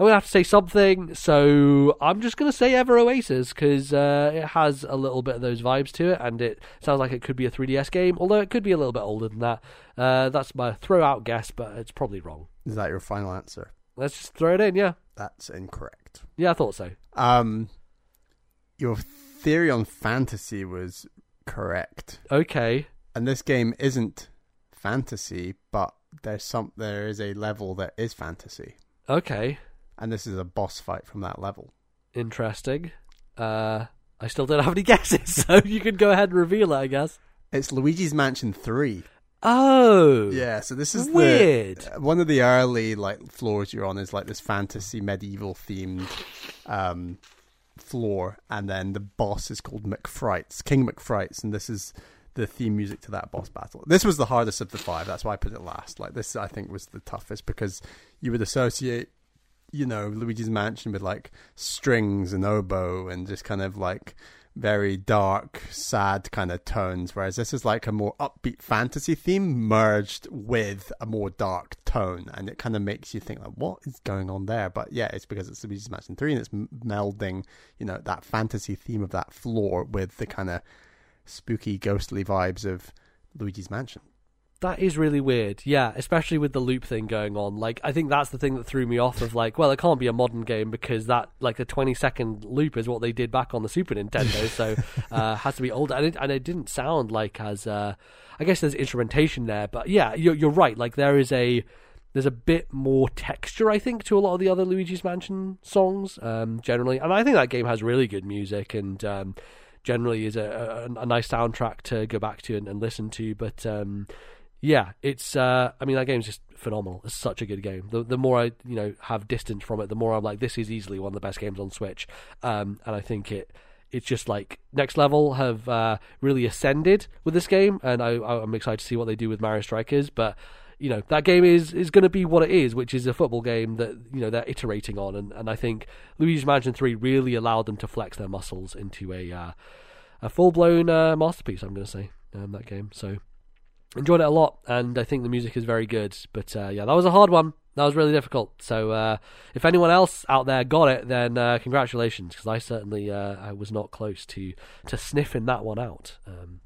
I'm gonna have to say something, so I'm just gonna say Ever Oasis because uh, it has a little bit of those vibes to it, and it sounds like it could be a 3DS game, although it could be a little bit older than that. Uh, that's my throw out guess, but it's probably wrong. Is that your final answer? Let's just throw it in, yeah, That's incorrect. yeah, I thought so. Um, your theory on fantasy was correct, Okay, and this game isn't fantasy, but there's some there is a level that is fantasy, okay, and this is a boss fight from that level. interesting. Uh, I still don't have any (laughs) guesses, so you can go ahead and reveal it, I guess. It's Luigi's Mansion 3. Oh, Yeah, so this is Weird. The, one of the early like floors you're on is like this fantasy medieval themed um, floor, and then the boss is called MacFrights, King MacFrights, and this is the theme music to that boss battle. This was the hardest of the five. That's why I put it last. Like this, I think was the toughest because you would associate, you know, Luigi's Mansion with like strings and oboe and just kind of like very dark, sad kind of tones, whereas this is like a more upbeat fantasy theme merged with a more dark tone, and it kind of makes you think like, what is going on there? But yeah, it's because it's Luigi's Mansion Three, and it's melding, you know, that fantasy theme of that floor with the kind of spooky, ghostly vibes of Luigi's Mansion. That is really weird. Yeah, especially with the loop thing going on. Like, I think that's the thing that threw me off of like, well, it can't be a modern game because that like the 20 second loop is what they did back on the Super Nintendo, so (laughs) uh has to be older. And it, and it didn't sound like as uh I guess there's instrumentation there, but yeah, you're you're right. Like there is a there's a bit more texture, I think, to a lot of the other Luigi's Mansion songs, um, generally. And I think that game has really good music and um, generally is a, a, a nice soundtrack to go back to and, and listen to. But um, yeah, it's. Uh, I mean, that game's just phenomenal. It's such a good game. The the more I you know have distance from it, the more I'm like, this is easily one of the best games on Switch. Um, and I think it. It's just like next level have uh, really ascended with this game, and I, I'm excited to see what they do with Mario Strikers. But you know that game is is going to be what it is, which is a football game that you know they're iterating on, and, and I think Luigi's Mansion Three really allowed them to flex their muscles into a uh, a full blown uh, masterpiece. I'm going to say um, that game. So enjoyed it a lot, and I think the music is very good. But uh, yeah, that was a hard one. That was really difficult. So uh, if anyone else out there got it, then uh, congratulations, because I certainly uh, I was not close to to sniffing that one out. Um,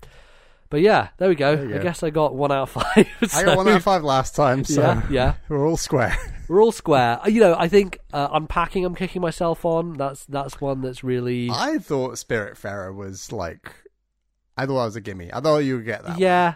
but yeah, there we go. There you I guess I got one out of five. (laughs) I got one out of five last time, so Yeah, yeah. (laughs) we're all square. We're all square. Uh, You know, I think uh, unpacking. I'm kicking myself on. That's that's one that's really. I thought Spiritfarer was like, I thought I was a gimme. I thought you would get that. yeah,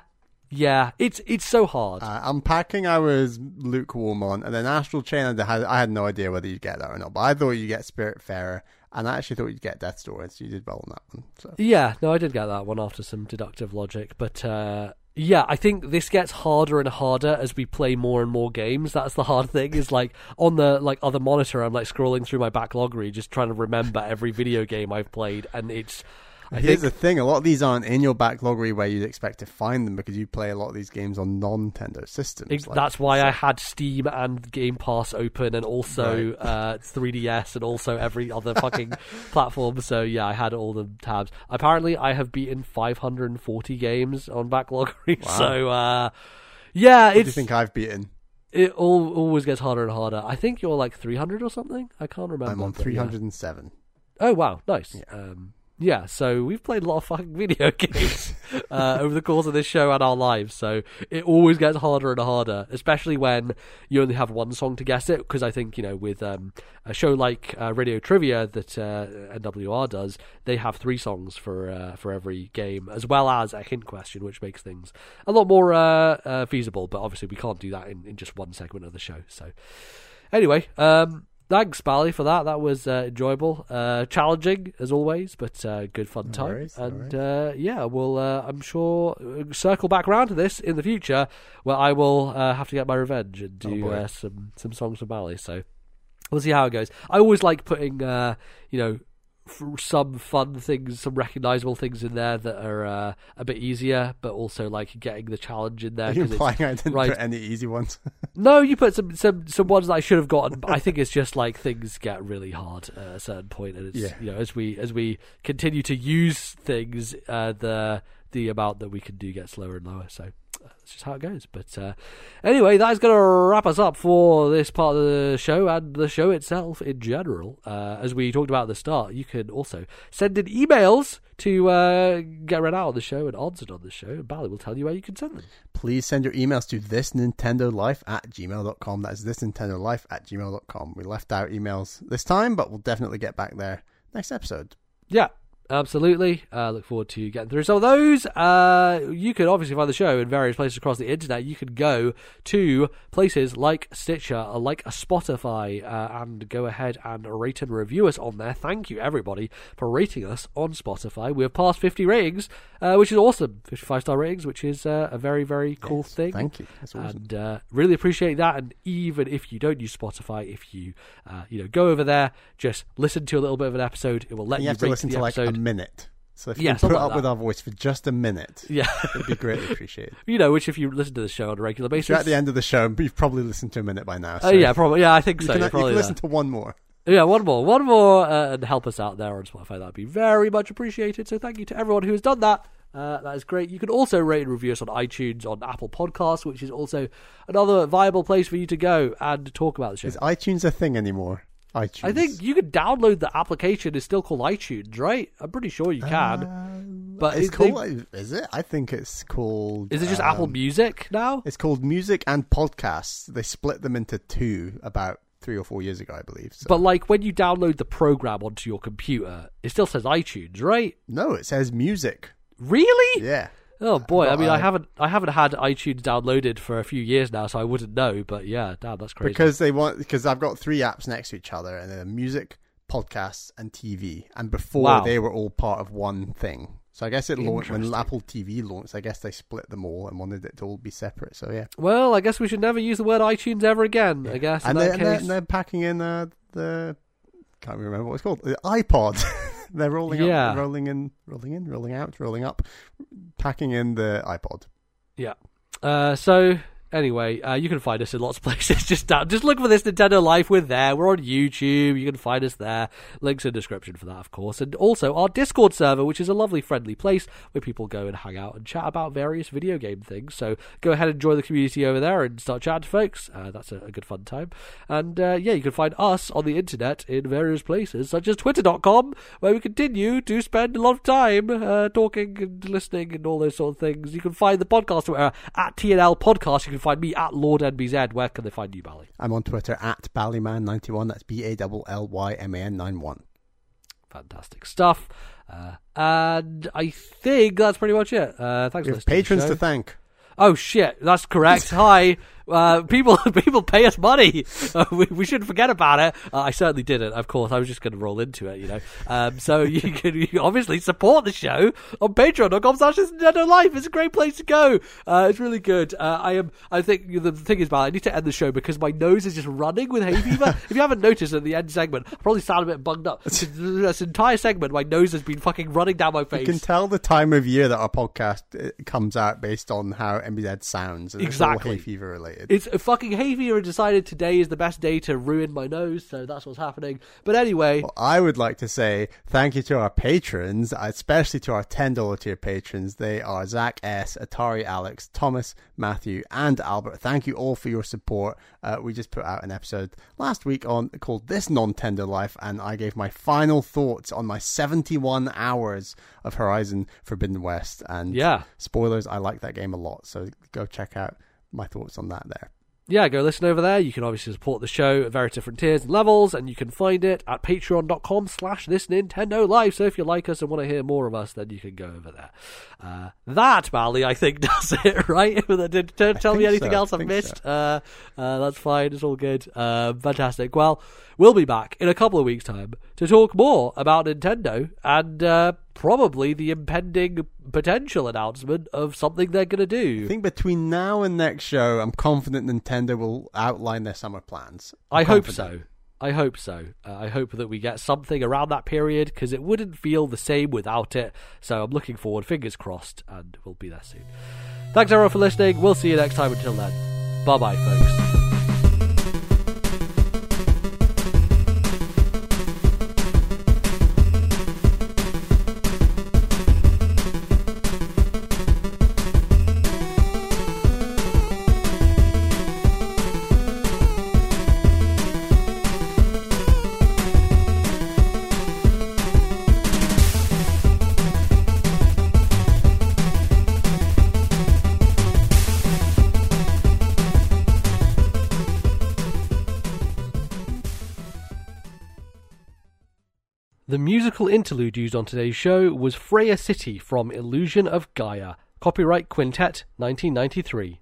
yeah. It's it's so hard. Uh, unpacking, I was lukewarm on, and then Astral Chain, I had, I had no idea whether you'd get that or not. But I thought you'd get Spiritfarer, and I actually thought you'd get Death's Door, so you did well on that one. So Yeah, no, I did get that one after some deductive logic, but uh, yeah, I think this gets harder and harder as we play more and more games. That's the hard thing. Is like on the like other monitor, I'm like scrolling through my backlog, just trying to remember every video game I've played, and it's. I here's think the thing: a lot of these aren't in your backlog where you'd expect to find them because you play a lot of these games on non-Nintendo systems. Ex- like- that's why so- I had Steam and Game Pass open, and also Right. uh, (laughs) 3DS, and also every other (laughs) fucking platform. So yeah, I had all the tabs. Apparently, I have beaten 540 games on Backlog. (laughs) Wow. So uh, yeah, What do you think I've beaten? it all always gets harder and harder. I think you're like 300 or something. I can't remember. I'm on but yeah. 307. Oh wow, nice. Yeah. Um, yeah, so we've played a lot of fucking video (laughs) games uh, over the course of this show and our lives. So it always gets harder and harder, especially when you only have one song to guess it. Because I think you know, with um, a show like uh, Radio Trivia that uh, NWR does, they have three songs for uh, for every game, as well as a hint question, which makes things a lot more uh, uh, feasible. But obviously, we can't do that in, in just one segment of the show. So anyway, um, thanks, Bally, for that. That was uh, enjoyable, uh, challenging as always, but uh, good fun No time. worries, no and uh, yeah, we'll uh, I'm sure uh, circle back around to this in the future, where I will uh, have to get my revenge and Oh, do uh, some some songs from Bally. So we'll see how it goes. I always like putting uh, you know. F- Some fun things, some recognizable things in there that are uh, a bit easier, but also like getting the challenge in there. Are you implying I didn't right. put any easy ones? (laughs) no, you put some some some ones that I should have gotten. But I think it's just like things get really hard at a certain point, and it's Yeah. you know as we as we continue to use things, uh, the the amount that we can do gets lower and lower. So that's just how it goes. But uh, anyway, that is going to wrap us up for this part of the show and the show itself in general. Uh, as we talked about at the start, you can also send in emails to uh, get read out on the show and answered on the show. And Bally will tell you where you can send them. Please send your emails to this Nintendo Life at gmail.com. That's this Nintendo Life at gmail.com. We left out emails this time, but we'll definitely get back there next episode. Yeah. Absolutely. Uh, look forward to getting through some of those. Uh, you can obviously find the show in various places across the internet. You could go to places like Stitcher, uh, like Spotify, uh, and go ahead and rate and review us on there. Thank you, everybody, for rating us on Spotify. We have passed 50 ratings, uh, which is awesome. 55 star ratings, which is uh, a very, very cool Yes, thing. Thank you. That's awesome. And uh, really appreciate that. And even if you don't use Spotify, if you uh, you know go over there, just listen to a little bit of an episode. It will let And you, you rate listen the to like episode. a minute. So if Yeah, you can put like up that. with our voice for just a minute, yeah, it'd be greatly appreciated. (laughs) you know, which if you listen to the show on a regular basis, you're at the end of the show, you've probably listened to a minute by now. Oh So yeah, probably. Yeah, I think you so. can, you can listen to one more. Yeah, one more, one more, uh, and help us out there on Spotify. That'd be very much appreciated. So thank you to everyone who has done that. Uh, that is great. You can also rate and review us on iTunes, on Apple Podcasts, which is also another viable place for you to go and talk about the show. Is iTunes a thing anymore? iTunes. I think you can download the application. It's still called iTunes, right? I'm pretty sure you can. Um, but it's it- they- called. Is it? I think it's called. Is it just um, Apple Music now? It's called music and podcasts. They split them into two about three or four years ago, I believe. So. But like when you download the program onto your computer, it still says iTunes, right? no, it says music. Really? Yeah. Oh boy, I mean, I I- haven't, I haven't had iTunes downloaded for a few years now, so I wouldn't know. But yeah, damn, that's crazy. Because they want because I've got three apps next to each other, and they're music, podcasts, and TV. And before Wow. they were all part of one thing. So I guess it launched when Apple TV launched. I guess they split them all and wanted it to all be separate. So yeah, well, I guess we should never use the word iTunes ever again. I guess and they're, and they're, they're packing in uh, the can't remember what it's called the iPod. (laughs) (laughs) they're rolling Yeah. up, rolling in, rolling in, rolling out, rolling up, packing in the iPod. Yeah. Uh, so anyway, uh, you can find us in lots of (laughs) places. Just down, just look for this Nintendo Life. We're there. We're on YouTube. You can find us there. Links in the description for that, of course, and also our Discord server, which is a lovely, friendly place where people go and hang out and chat about various video game things. So go ahead and join the community over there and start chatting to folks. Uh, that's a, a good fun time. And uh, yeah, you can find us on the internet in various places, such as Twitter.com, where we continue to spend a lot of time uh, talking and listening and all those sort of things. You can find the podcast Twitter at TNL Podcast. You can find me at Lord MBZ. Where can they find you, Bally? I'm on Twitter at Ballyman91. That's B A L L Y M A N 91. Fantastic stuff. Uh, and I think that's pretty much it. Uh, thanks We for listening. to patrons show. to thank. Oh shit, that's correct. Hi, uh, people. (laughs) People pay us money. Uh, we, we shouldn't forget about it. Uh, I certainly didn't. Of course, I was just going to roll into it, you know. Um, so (laughs) you can, you obviously support the show on Patreon.com/slash Nintendo Life. It's a great place to go. Uh, it's really good. Uh, I am. I think the thing is, about I need to end the show because my nose is just running with hay fever. (laughs) if you haven't noticed at the end segment, I probably sound a bit bunged up. this entire segment, my nose has been fucking running down my face. You can tell the time of year that our podcast uh, comes out based on how MBZ sounds. Exactly. Hay fever related. It's a fucking hay fever and decided today is the best day to ruin my nose, so that's what's happening. But anyway, Well, I would like to say thank you to our patrons, especially to our $10 tier patrons. They are Zach S., Atari Alex, Thomas, Matthew, and Albert. Thank you all for your support. Uh, we just put out an episode last week on called This Non-Tender Life, and I gave my final thoughts on my 71 hours of Horizon Forbidden West. And yeah. spoilers, I like that game a lot, so go check out my thoughts on that there. yeah, go listen over there. You can obviously support the show at various different tiers and levels, and you can find it at patreon.com slash this Nintendo Life. So if you like us and want to hear more of us, then you can go over there. Uh, that, Bally, I think (laughs) does it, right? (laughs) Did, don't tell me anything so. else I I've missed. Uh, uh, that's fine. It's all good. Uh, fantastic. Well, we'll be back in a couple of weeks' time to talk more about Nintendo and uh, probably the impending potential announcement of something they're going to do. I think between now and next show, I'm confident Nintendo will outline their summer plans. I'm I hope so. I hope so. Uh, I hope that we get something around that period because it wouldn't feel the same without it. So I'm looking forward, fingers crossed, and we'll be there soon. Thanks everyone for listening. We'll see you next time. Until then, bye bye, folks. The musical interlude used on today's show was Freya City from Illusion of Gaia. Copyright Quintet 1993.